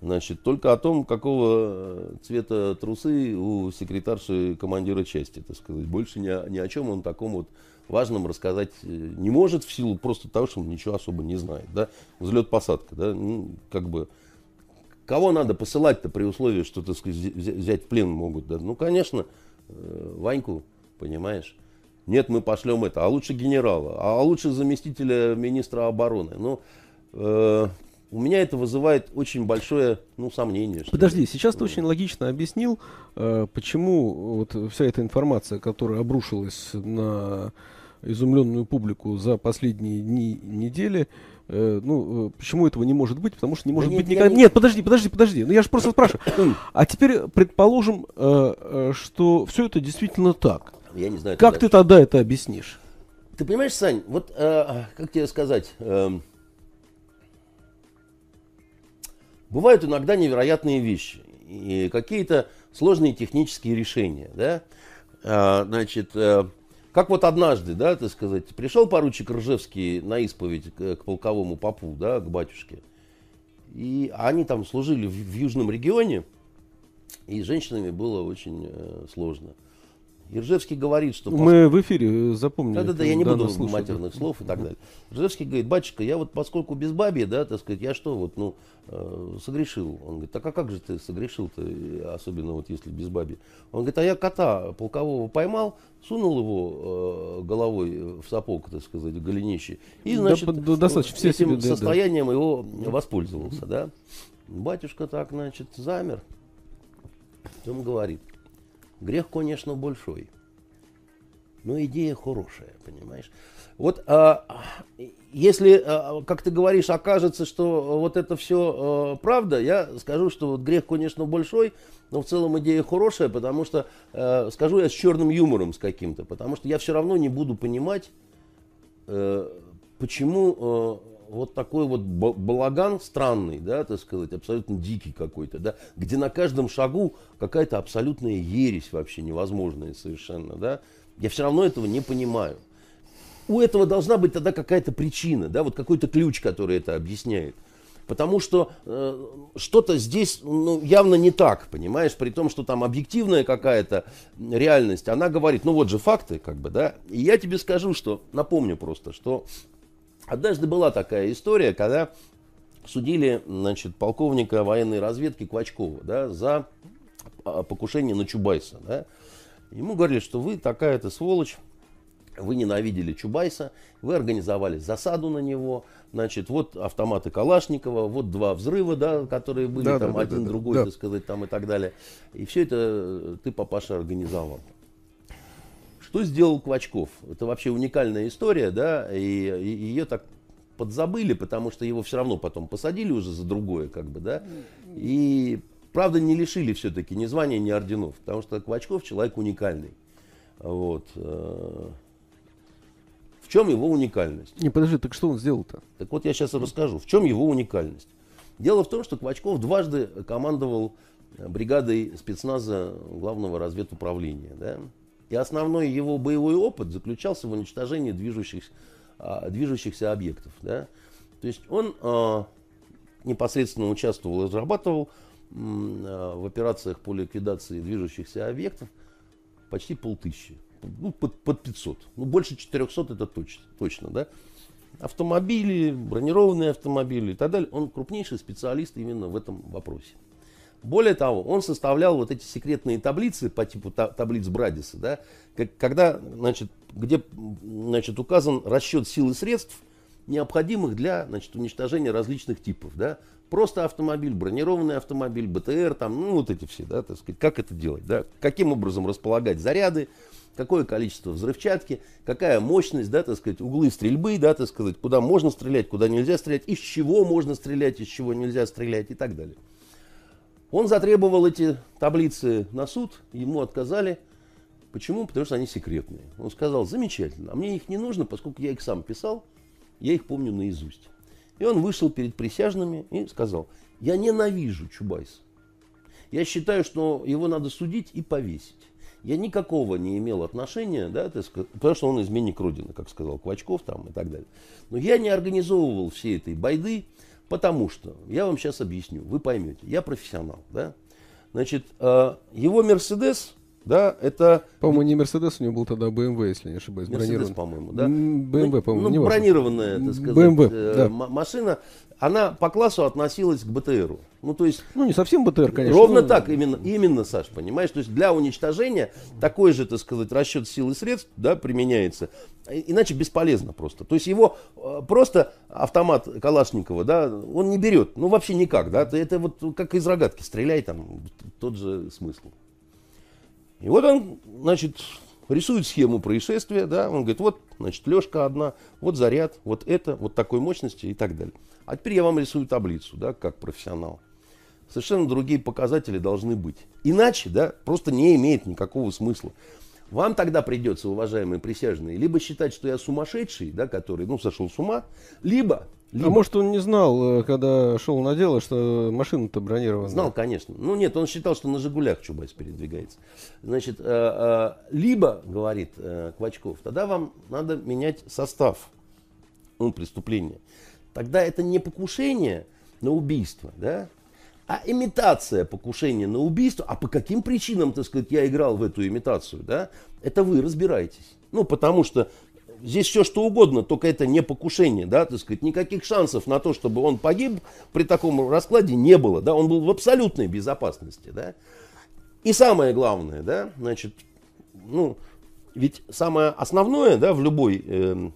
Значит, только о том, какого э, цвета трусы у секретарши командира части, так сказать. Больше ни о, ни о чем он таком вот важном рассказать э, не может в силу просто того, что он ничего особо не знает. Да? Взлет-посадка, да, ну, как бы, кого надо посылать-то при условии, что, так сказать, взять в плен могут, да? Ну, конечно, Ваньку, понимаешь? Нет, мы пошлем это, а лучше генерала, а лучше заместителя министра обороны. Ну, э, у меня это вызывает очень большое ну, сомнение. Подожди, сейчас ты очень логично объяснил, э, почему вот вся эта информация, которая обрушилась на изумленную публику за последние дни, недели, э, ну, почему этого не может быть? Потому что не может да быть нет, никогда... Не... Нет, подожди, подожди, подожди. Ну, я же просто спрашиваю. <coughs> А теперь предположим, что все это действительно так. Я не знаю. Как ты тогда это объяснишь? Ты понимаешь, Сань, вот как тебе сказать... Эм, бывают иногда невероятные вещи и какие-то сложные технические решения, да, а, значит, а, как вот однажды, да, так сказать, пришел поручик Ржевский на исповедь к, к полковому попу, да, к батюшке, и они там служили в, в южном регионе, и с женщинами было очень э, сложно. Ержевский говорит, что... Мы в эфире запомнили. Да-да-да, я не буду слушать, матерных да. слов и так далее. Ержевский говорит, батюшка, я вот поскольку без бабья, да, так сказать, я что, вот, ну, э, согрешил. Он говорит, так а как же ты согрешил-то, особенно вот если без бабья? Он говорит, а я кота полкового поймал, сунул его э, головой в сапог, так сказать, в голенище, и, значит, да, достаточно, все этим себе, состоянием да. его воспользовался, да. Батюшка так, значит, замер, потом говорит, Грех, конечно, большой. Но идея хорошая, понимаешь? Вот а, если, а, как ты говоришь, окажется, что вот это все а, правда, я скажу, что вот грех, конечно, большой, но в целом идея хорошая, потому что, а, скажу я с черным юмором с каким-то, потому что я все равно не буду понимать, а, почему вот такой вот балаган странный, да, так сказать, абсолютно дикий какой-то, да, где на каждом шагу какая-то абсолютная ересь вообще невозможная совершенно, да, я все равно этого не понимаю. У этого должна быть тогда какая-то причина, да, вот какой-то ключ, который это объясняет. Потому что э, что-то здесь ну, явно не так, понимаешь, при том, что там объективная какая-то реальность, она говорит, ну вот же факты, как бы, да. И я тебе скажу, что, напомню просто, что Однажды была такая история, когда судили значит, полковника военной разведки Квачкова да, за а, покушение на Чубайса. Да. Ему говорили, что вы такая-то сволочь, вы ненавидели Чубайса, вы организовали засаду на него, значит, вот автоматы Калашникова, вот два взрыва, да, которые были, да, там да, один, да, другой, да. так сказать, там и так далее. И все это ты, папаша, организовал. Что сделал Квачков? Это вообще уникальная история, да, и, и ее так подзабыли, потому что его все равно потом посадили уже за другое, как бы, да, и правда не лишили все-таки ни звания, ни орденов, потому что Квачков человек уникальный, вот. Э, в чем его уникальность? Не, подожди, так что он сделал-то? Так вот я сейчас расскажу. В чем его уникальность? Дело в том, что Квачков дважды командовал бригадой спецназа главного разведуправления. Да? И основной его боевой опыт заключался в уничтожении движущихся, а, движущихся объектов. Да? То есть он а, непосредственно участвовал и разрабатывал а, в операциях по ликвидации движущихся объектов почти полтысячи. Ну, под, под 500. Ну, больше 400 это точно. точно да? Автомобили, бронированные автомобили и так далее. Он крупнейший специалист именно в этом вопросе. Более того, он составлял вот эти секретные таблицы по типу таблиц Брадиса, да, когда, значит, где значит, указан расчет сил и средств, необходимых для значит, уничтожения различных типов. Да. Просто автомобиль, бронированный автомобиль, БТР, там, ну вот эти все, да, так сказать, как это делать, да, каким образом располагать заряды, какое количество взрывчатки, какая мощность, да, так сказать, углы стрельбы, да, так сказать, куда можно стрелять, куда нельзя стрелять, из чего можно стрелять, из чего нельзя стрелять и так далее. Он затребовал эти таблицы на суд, ему отказали. Почему? Потому что они секретные. Он сказал, замечательно, а мне их не нужно, поскольку я их сам писал, я их помню наизусть. И он вышел перед присяжными и сказал, я ненавижу Чубайса. Я считаю, что его надо судить и повесить. Я никакого не имел отношения, да, потому что он изменник Родины, как сказал Квачков там и так далее. Но я не организовывал всей этой байды, потому что, я вам сейчас объясню, вы поймете, я профессионал, да. Значит, э, его Мерседес да, это... По-моему, не Мерседес, у него был тогда BMW, если не ошибаюсь. Мерседес, по-моему, да? BMW, ну, по-моему, ну, не бронированная, так сказать, BMW, э, да. машина, она по классу относилась к БТРу. Ну, то есть... Ну, не совсем БТР, конечно. Ровно но... так, именно, именно, Саш, понимаешь? То есть для уничтожения такой же, так сказать, расчет сил и средств, да, применяется. Иначе бесполезно просто. То есть его э, просто автомат Калашникова, да, он не берет. Ну, вообще никак, да. Это вот как из рогатки стреляй, там, тот же смысл. И вот он, значит, рисует схему происшествия, да, он говорит, вот, значит, лёжка одна, вот заряд, вот это, вот такой мощности и так далее. А теперь я вам рисую таблицу, да, как профессионал. Совершенно другие показатели должны быть. Иначе, да, просто не имеет никакого смысла. Вам тогда придется, уважаемые присяжные, либо считать, что я сумасшедший, да, который, ну, сошел с ума, либо либо... А может он не знал, э, когда шел на дело, что машина-то бронированная? Знал, конечно. Ну нет, он считал, что на «Жигулях» Чубайс передвигается. Значит, э, э, либо, говорит Квачков, тогда вам надо менять состав ну, преступления. Тогда это не покушение на убийство, да, а имитация покушения на убийство. А по каким причинам, так сказать, я играл в эту имитацию, да, это вы разбираетесь. Ну, потому что здесь все что угодно, только это не покушение, да, так сказать, никаких шансов на то, чтобы он погиб при таком раскладе не было, да, он был в абсолютной безопасности, да. И самое главное, да, значит, ну, ведь самое основное, да, в любой э,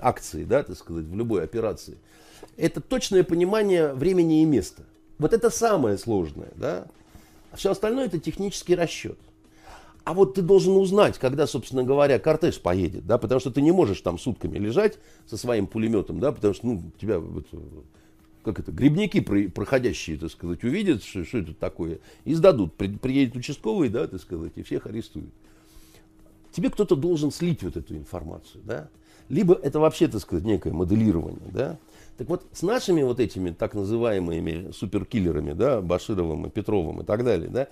акции, да, так сказать, в любой операции, это точное понимание времени и места. Вот это самое сложное, да. А все остальное это технический расчет. А вот ты должен узнать, когда, собственно говоря, кортеж поедет, да, потому что ты не можешь там сутками лежать со своим пулеметом, да, потому что, ну, тебя, вот, как это, грибники проходящие, так сказать, увидят, что, что это такое, и сдадут. При, приедет участковый, да, так сказать, и всех арестуют. Тебе кто-то должен слить вот эту информацию, да. Либо это вообще, так сказать, некое моделирование, да. Так вот, с нашими вот этими так называемыми суперкиллерами, да, Башировым и Петровым и так далее, да,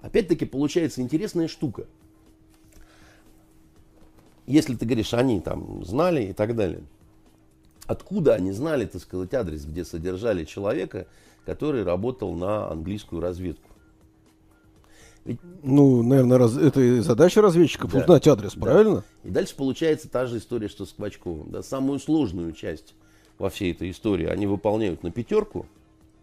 Опять-таки получается интересная штука. Если ты говоришь, они там знали и так далее. Откуда они знали, так сказать, адрес, где содержали человека, который работал на английскую разведку? Ведь... Ну, наверное, раз... это и задача разведчиков, да. узнать адрес, да. правильно? И дальше получается та же история, что с Квачковым. Да? Самую сложную часть во всей этой истории они выполняют на пятерку,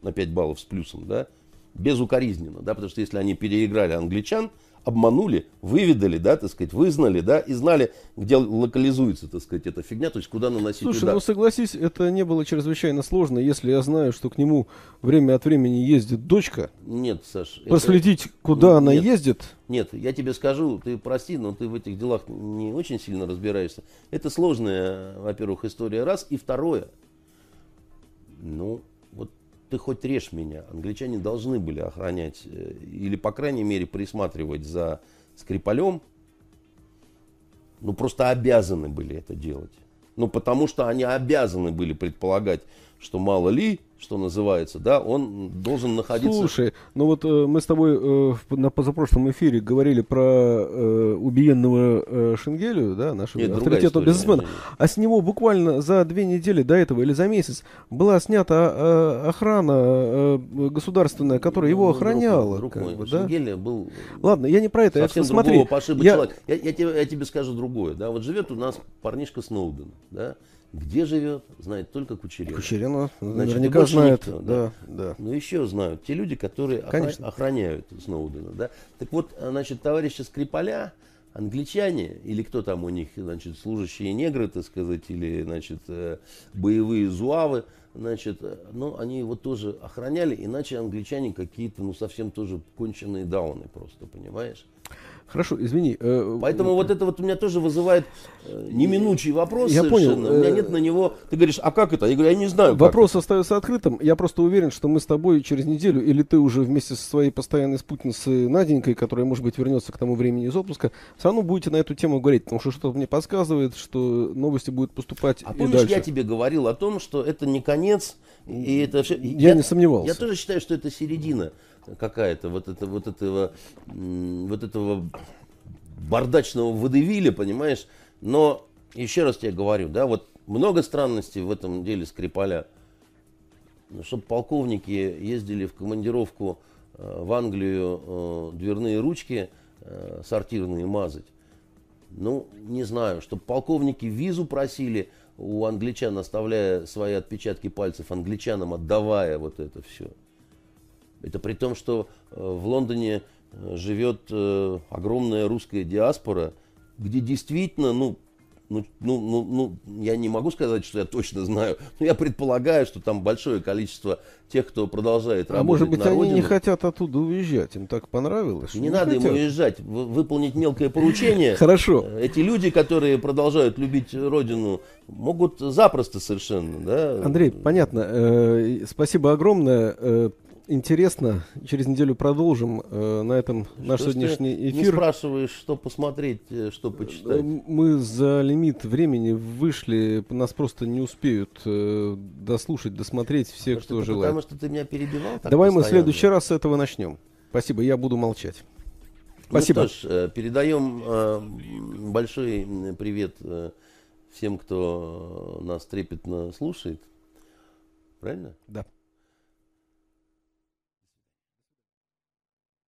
на 5 баллов с плюсом, да, безукоризненно, да, потому что если они переиграли англичан, обманули, выведали, да, так сказать, вызнали, да, и знали, где локализуется, так сказать, эта фигня, то есть куда наносить Слушай, удар. ну согласись, это не было чрезвычайно сложно, если я знаю, что к нему время от времени ездит дочка. Нет, Саш. Проследить, это... куда нет, она ездит. Нет, я тебе скажу, ты прости, но ты в этих делах не очень сильно разбираешься. Это сложная, во-первых, история раз, и второе, ну, ты хоть режь меня. Англичане должны были охранять э, или, по крайней мере, присматривать за Скрипалем. Ну, просто обязаны были это делать. Ну, потому что они обязаны были предполагать, что мало ли, что называется, да, он должен находиться... Слушай, ну вот э, мы с тобой э, на позапрошлом эфире говорили про э, убиенного э, Шенгелю, да, нашего Нет, авторитетного бизнесмена, а с него буквально за две недели до этого или за месяц была снята э, охрана э, государственная, которая ну, его охраняла. Друг, друг мой, бы, да? Шенгеля был... Ладно, я не про это, совсем я смотри. Я... Я, я, тебе, я тебе скажу другое, да, вот живет у нас парнишка Сноуден, да, где живет, знает только Кучеренко. Кучеренко Значит, наверняка знает. Никто, да, да. Но еще знают те люди, которые Конечно. охраняют Сноудена. Да? Так вот, значит, товарища Скрипаля, англичане, или кто там у них, значит, служащие негры, так сказать, или, значит, э, боевые зуавы, значит, ну, они его тоже охраняли, иначе англичане какие-то, ну, совсем тоже конченые дауны просто, понимаешь? Хорошо, извини. э, Поэтому вот это вот у меня тоже вызывает э, неминучий вопрос Я понял. У меня э, нет на него... Ты говоришь, а как это? Я говорю, я не знаю, Вопрос остается открытым. Я просто уверен, что мы с тобой через неделю, или ты уже вместе со своей постоянной спутницей Наденькой, которая, может быть, вернется к тому времени из отпуска, все равно будете на эту тему говорить, потому что что-то мне подсказывает, что новости будут поступать А помнишь, дальше. я тебе говорил о том, что это не конец, и это все... Я не сомневался. Я тоже считаю, что это середина какая-то вот, это, вот этого, вот этого бардачного водевиля, понимаешь? Но еще раз тебе говорю, да, вот много странностей в этом деле Скрипаля. Чтобы полковники ездили в командировку э, в Англию э, дверные ручки э, сортирные мазать. Ну, не знаю, чтобы полковники визу просили у англичан, оставляя свои отпечатки пальцев, англичанам отдавая вот это все. Это при том, что э, в Лондоне э, живет э, огромная русская диаспора, где действительно, ну, ну, ну, ну, ну, я не могу сказать, что я точно знаю, но я предполагаю, что там большое количество тех, кто продолжает А работать может быть, на они не родину. хотят оттуда уезжать? Им так понравилось? что Не надо хотят. уезжать, вы- выполнить мелкое поручение. <laughs> Хорошо. Эти люди, которые продолжают любить родину, могут запросто совершенно, да. Андрей, понятно. Спасибо огромное. Интересно. Через неделю продолжим э, на этом наш Что ты сегодняшний Не эфир. спрашиваешь, что посмотреть, э, что Э, почитать. Мы за лимит времени вышли, нас просто не успеют дослушать, досмотреть все, Может, кто это желает. Потому что ты меня перебивал Давай мы в постоянно? следующий раз с этого начнем. Спасибо, я буду молчать. Ну Спасибо. что ж, передаем большой привет всем, кто нас трепетно слушает. Правильно? Да.